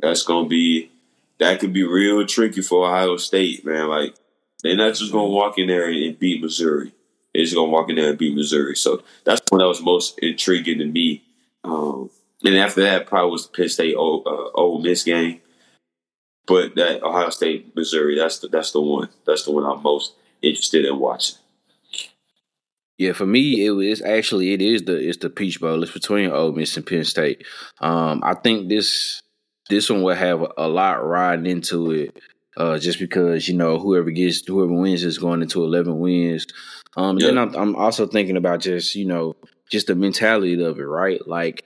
Speaker 2: that's going to be, that could be real tricky for Ohio State, man. Like, they're not just going to walk in there and beat Missouri. They're just going to walk in there and beat Missouri. So that's one that was most intriguing to me um, and after that, probably was the Penn State Ole, uh, Ole Miss game. But that Ohio State Missouri, that's the that's the one. That's the one I'm most interested in watching.
Speaker 1: Yeah, for me, it was actually it is the it's the Peach Bowl. It's between Ole Miss and Penn State. Um, I think this this one will have a lot riding into it, uh, just because you know whoever gets whoever wins is going into eleven wins. Um, yeah. Then I'm, I'm also thinking about just you know just the mentality of it, right? Like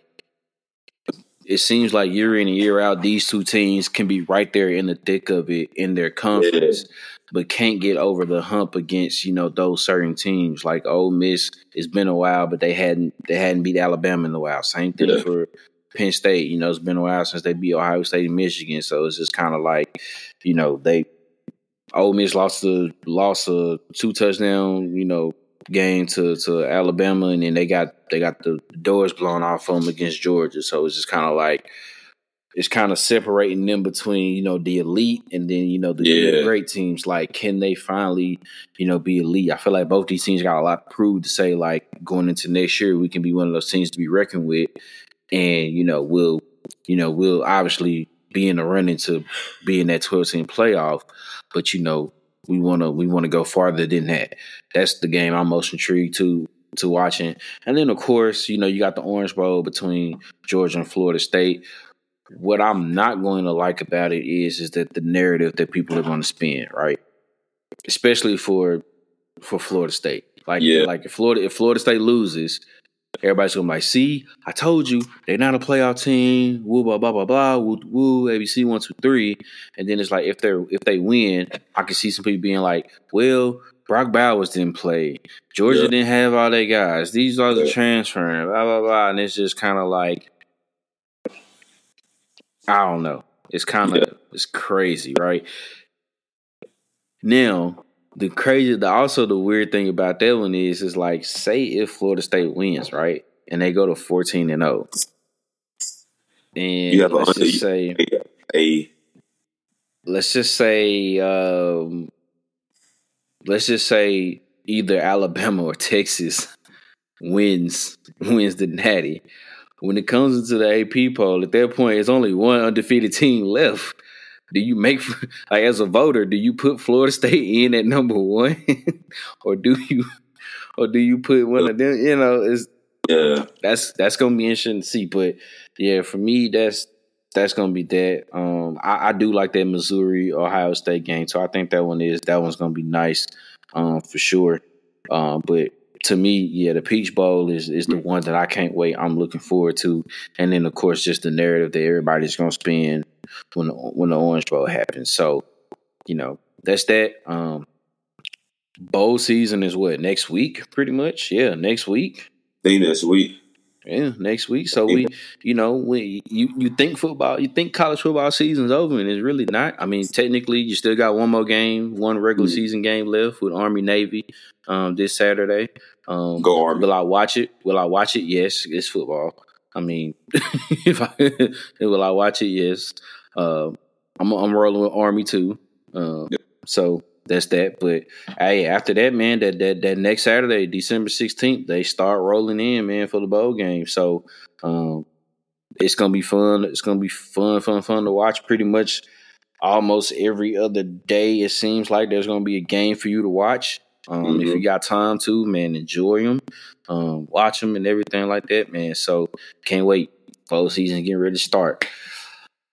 Speaker 1: it seems like year in and year out, these two teams can be right there in the thick of it in their conference, yeah. but can't get over the hump against you know those certain teams. Like Ole Miss, it's been a while, but they hadn't they hadn't beat Alabama in a while. Same thing yeah. for Penn State. You know, it's been a while since they beat Ohio State and Michigan, so it's just kind of like you know they Ole Miss lost the lost a two touchdown you know game to to Alabama, and then they got they got the doors blown off them against Georgia. So it's just kind of like it's kind of separating them between you know the elite and then you know the yeah. great teams. Like, can they finally you know be elite? I feel like both these teams got a lot to prove to say like going into next year we can be one of those teams to be reckoned with, and you know we'll you know we'll obviously be in the running to be in that twelve team playoff, but you know we want to we want to go farther than that. That's the game I'm most intrigued to to watching. And then of course, you know, you got the Orange Bowl between Georgia and Florida State. What I'm not going to like about it is is that the narrative that people are going to spin, right? Especially for for Florida State. Like yeah. like if Florida if Florida State loses, Everybody's gonna be like, see, I told you they're not a playoff team. Woo blah blah blah blah. Woo woo ABC one two three. And then it's like if they're if they win, I can see some people being like, well, Brock Bowers didn't play. Georgia yeah. didn't have all their guys. These are the yeah. transferring. Blah blah blah. And it's just kind of like, I don't know. It's kind of yeah. it's crazy, right? Now the crazy, the also the weird thing about that one is, is like, say if Florida State wins, right, and they go to fourteen and zero, oh, and let's just say a, let's just say, um, let's just say either Alabama or Texas wins [LAUGHS] wins the Natty. When it comes into the AP poll, at that point, it's only one undefeated team left. Do you make [LAUGHS] like as a voter do you put florida state in at number one? [LAUGHS] Or do you or do you put one of them you know is
Speaker 2: yeah.
Speaker 1: that's that's gonna be interesting to see. But yeah for me that's that's gonna be that um I, I do like that missouri ohio state game so i think that one is that one's gonna be nice um for sure um but to me, yeah, the Peach Bowl is is the one that I can't wait. I'm looking forward to, and then of course just the narrative that everybody's gonna spin when the, when the Orange Bowl happens. So, you know, that's that. Um, bowl season is what next week, pretty much. Yeah, next week.
Speaker 2: I think next week.
Speaker 1: Yeah, next week. So we, you know, we you you think football, you think college football season's over, and it's really not. I mean, technically, you still got one more game, one regular mm-hmm. season game left with Army Navy um, this Saturday. Um,
Speaker 2: Go Army.
Speaker 1: Will I watch it? Will I watch it? Yes, it's football. I mean, [LAUGHS] if I will I watch it? Yes. Uh, I'm I'm rolling with Army too. Uh, yep. So that's that. But hey, after that, man, that that that next Saturday, December sixteenth, they start rolling in, man, for the bowl game. So um, it's gonna be fun. It's gonna be fun, fun, fun to watch. Pretty much almost every other day, it seems like there's gonna be a game for you to watch. Um, mm-hmm. If you got time to, man, enjoy them, um, watch them, and everything like that, man. So can't wait. Bowl season getting ready to start.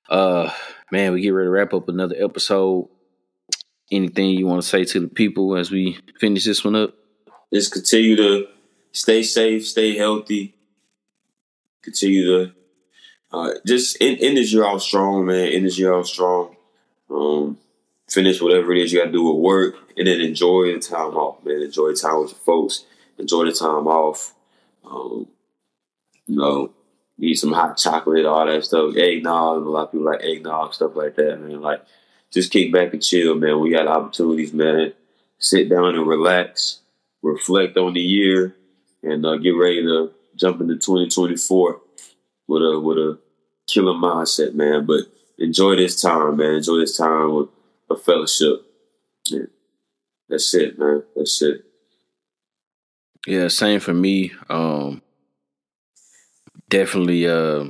Speaker 1: Uh, man, we get ready to wrap up another episode anything you want to say to the people as we finish this one up?
Speaker 2: Just continue to stay safe, stay healthy. Continue to uh, just end, end this year off strong, man. End this year off strong. Um, finish whatever it is you got to do with work, and then enjoy the time off, man. Enjoy the time with your folks. Enjoy the time off. Um, you know, eat some hot chocolate, all that stuff. Eggnog, a lot of people like eggnog, stuff like that, man. Like just kick back and chill, man. We got opportunities, man. Sit down and relax, reflect on the year, and uh, get ready to jump into 2024 with a with a killer mindset, man. But enjoy this time, man. Enjoy this time with a fellowship. Yeah. That's it, man. That's it.
Speaker 1: Yeah, same for me. Um, definitely uh,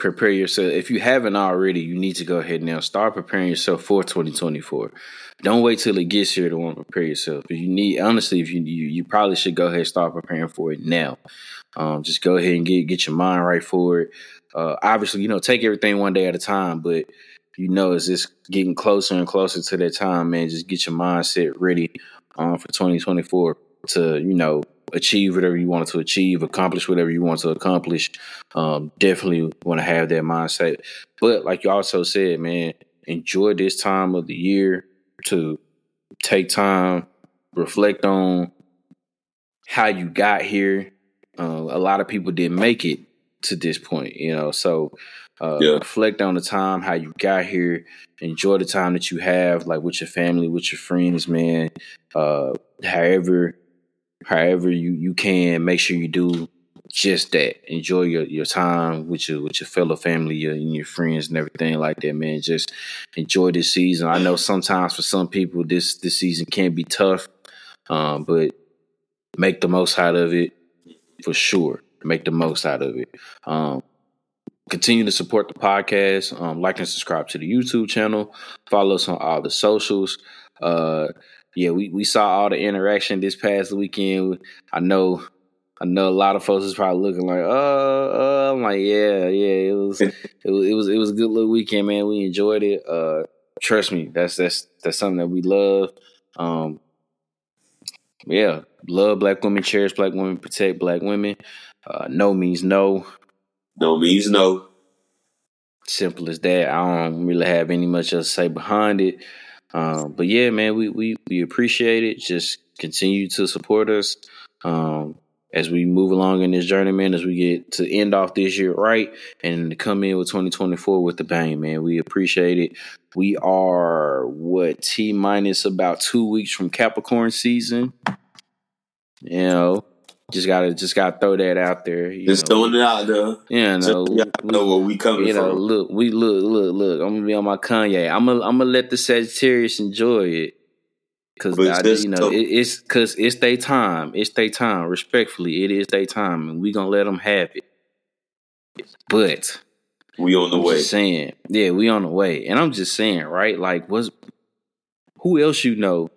Speaker 1: prepare yourself. If you haven't already, you need to go ahead now. Start preparing yourself for 2024. Don't wait till it gets here to want to prepare yourself. If you need, honestly, if you you, you probably should go ahead and start preparing for it now. Um, just go ahead and get get your mind right for it. Uh, obviously, you know, take everything one day at a time, but you know, as it's getting closer and closer to that time, man, just get your mindset ready um, for 2024 to, you know, achieve whatever you wanted to achieve, accomplish whatever you want to accomplish. Um, definitely want to have that mindset. But like you also said, man, enjoy this time of the year to take time, reflect on how you got here. Uh, a lot of people didn't make it to this point, you know. So uh, yeah. reflect on the time, how you got here, enjoy the time that you have, like with your family, with your friends, man. Uh, however however you you can make sure you do just that. Enjoy your, your time with your with your fellow family your, and your friends and everything like that man. Just enjoy this season. I know sometimes for some people this this season can be tough um, but make the most out of it for sure. Make the most out of it. Um, continue to support the podcast. Um, like and subscribe to the youtube channel. Follow us on all the socials. Uh, yeah, we, we saw all the interaction this past weekend. I know I know a lot of folks is probably looking like, uh, uh I'm like, yeah, yeah, it was [LAUGHS] it was it was it was a good little weekend, man. We enjoyed it. Uh trust me, that's that's that's something that we love. Um yeah, love black women, cherish black women, protect black women. Uh no means no.
Speaker 2: No means no.
Speaker 1: Simple as that. I don't really have any much else to say behind it. Um, but yeah, man, we, we, we appreciate it. Just continue to support us. Um, as we move along in this journey, man, as we get to end off this year right and to come in with 2024 with the bang, man. We appreciate it. We are what T minus about two weeks from Capricorn season. You know, just gotta just gotta throw that out there.
Speaker 2: just know. throwing it out there.
Speaker 1: Yeah, no,
Speaker 2: we, know where we coming you know,
Speaker 1: from. Look, we look, look, look. I'm gonna be on my Kanye. I'm gonna I'm gonna let the Sagittarius enjoy it. Cause I, you know it, it's cause it's their time. It's their time. Respectfully, it is their time, and we gonna let them have it. But
Speaker 2: we on the
Speaker 1: I'm
Speaker 2: way.
Speaker 1: saying, yeah, we on the way, and I'm just saying, right? Like, was who else you know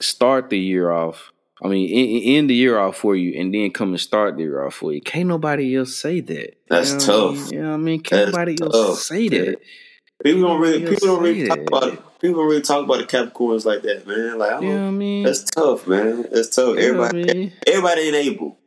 Speaker 1: start the year off I mean, end the year off for you, and then come and start the year off for you. Can't nobody else say that.
Speaker 2: That's
Speaker 1: you
Speaker 2: know tough.
Speaker 1: I mean? You know what I mean? Can't That's nobody tough. else say that.
Speaker 2: People don't really people don't really talk about it. People don't really talk about the Capricorns like that, man. Like I
Speaker 1: You know what I mean?
Speaker 2: that's tough, man. That's tough.
Speaker 1: You what I
Speaker 2: Everybody
Speaker 1: mean?
Speaker 2: everybody ain't able.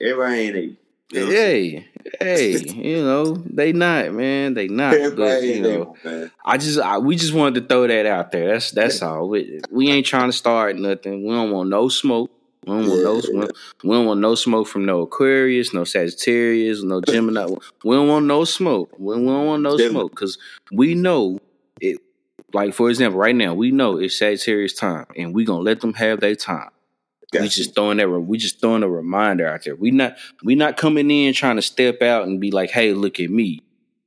Speaker 2: Everybody ain't able. You know?
Speaker 1: Hey, hey, you know they not, man. They not. But,
Speaker 2: Everybody
Speaker 1: you know,
Speaker 2: able.
Speaker 1: I just I, we just wanted to throw that out there. That's that's all. We, we ain't trying to start nothing. We don't want no smoke. We don't want no
Speaker 2: Yeah.
Speaker 1: we, we don't want no smoke from no Aquarius, no Sagittarius, no Gemini. We don't want no smoke. We don't want no
Speaker 2: Gemini.
Speaker 1: smoke because we know it. Like for example, right now we know it's Sagittarius time, and we gonna let them have their time. We
Speaker 2: Gotcha.
Speaker 1: just throwing that. We just throwing a reminder out there. We not we not coming in trying to step out and be like, "Hey, look at me."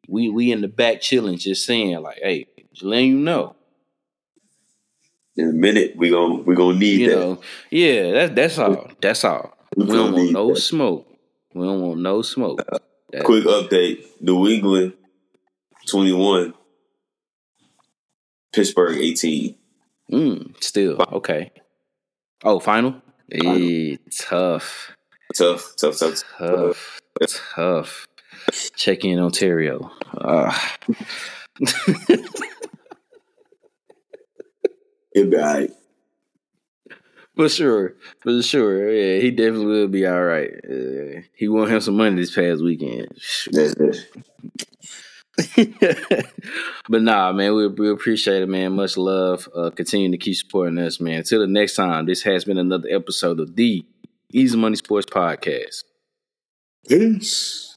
Speaker 1: We we in the back chilling, just saying like, "Hey, just letting you know."
Speaker 2: In a minute we gon' we gonna need
Speaker 1: You
Speaker 2: that.
Speaker 1: know, yeah. That's that's all. That's all.
Speaker 2: We
Speaker 1: We don't want no
Speaker 2: that.
Speaker 1: smoke. We don't want no smoke. That-
Speaker 2: Quick update: New England twenty one, Pittsburgh eighteen.
Speaker 1: Mm, still okay. Oh, final. Eh, tough,
Speaker 2: Tough, tough, tough.
Speaker 1: tough, tough. Check in Ontario. Ah. [LAUGHS]
Speaker 2: It be alright.
Speaker 1: For sure, for sure. Yeah, he definitely will be all right. Uh, he won him some money this past weekend. [LAUGHS] But nah, man, we, we appreciate it, man. Much love. Uh, continue to keep supporting us, man. Until the next time, this has been another episode of the Easy Money Sports Podcast.
Speaker 2: Peace.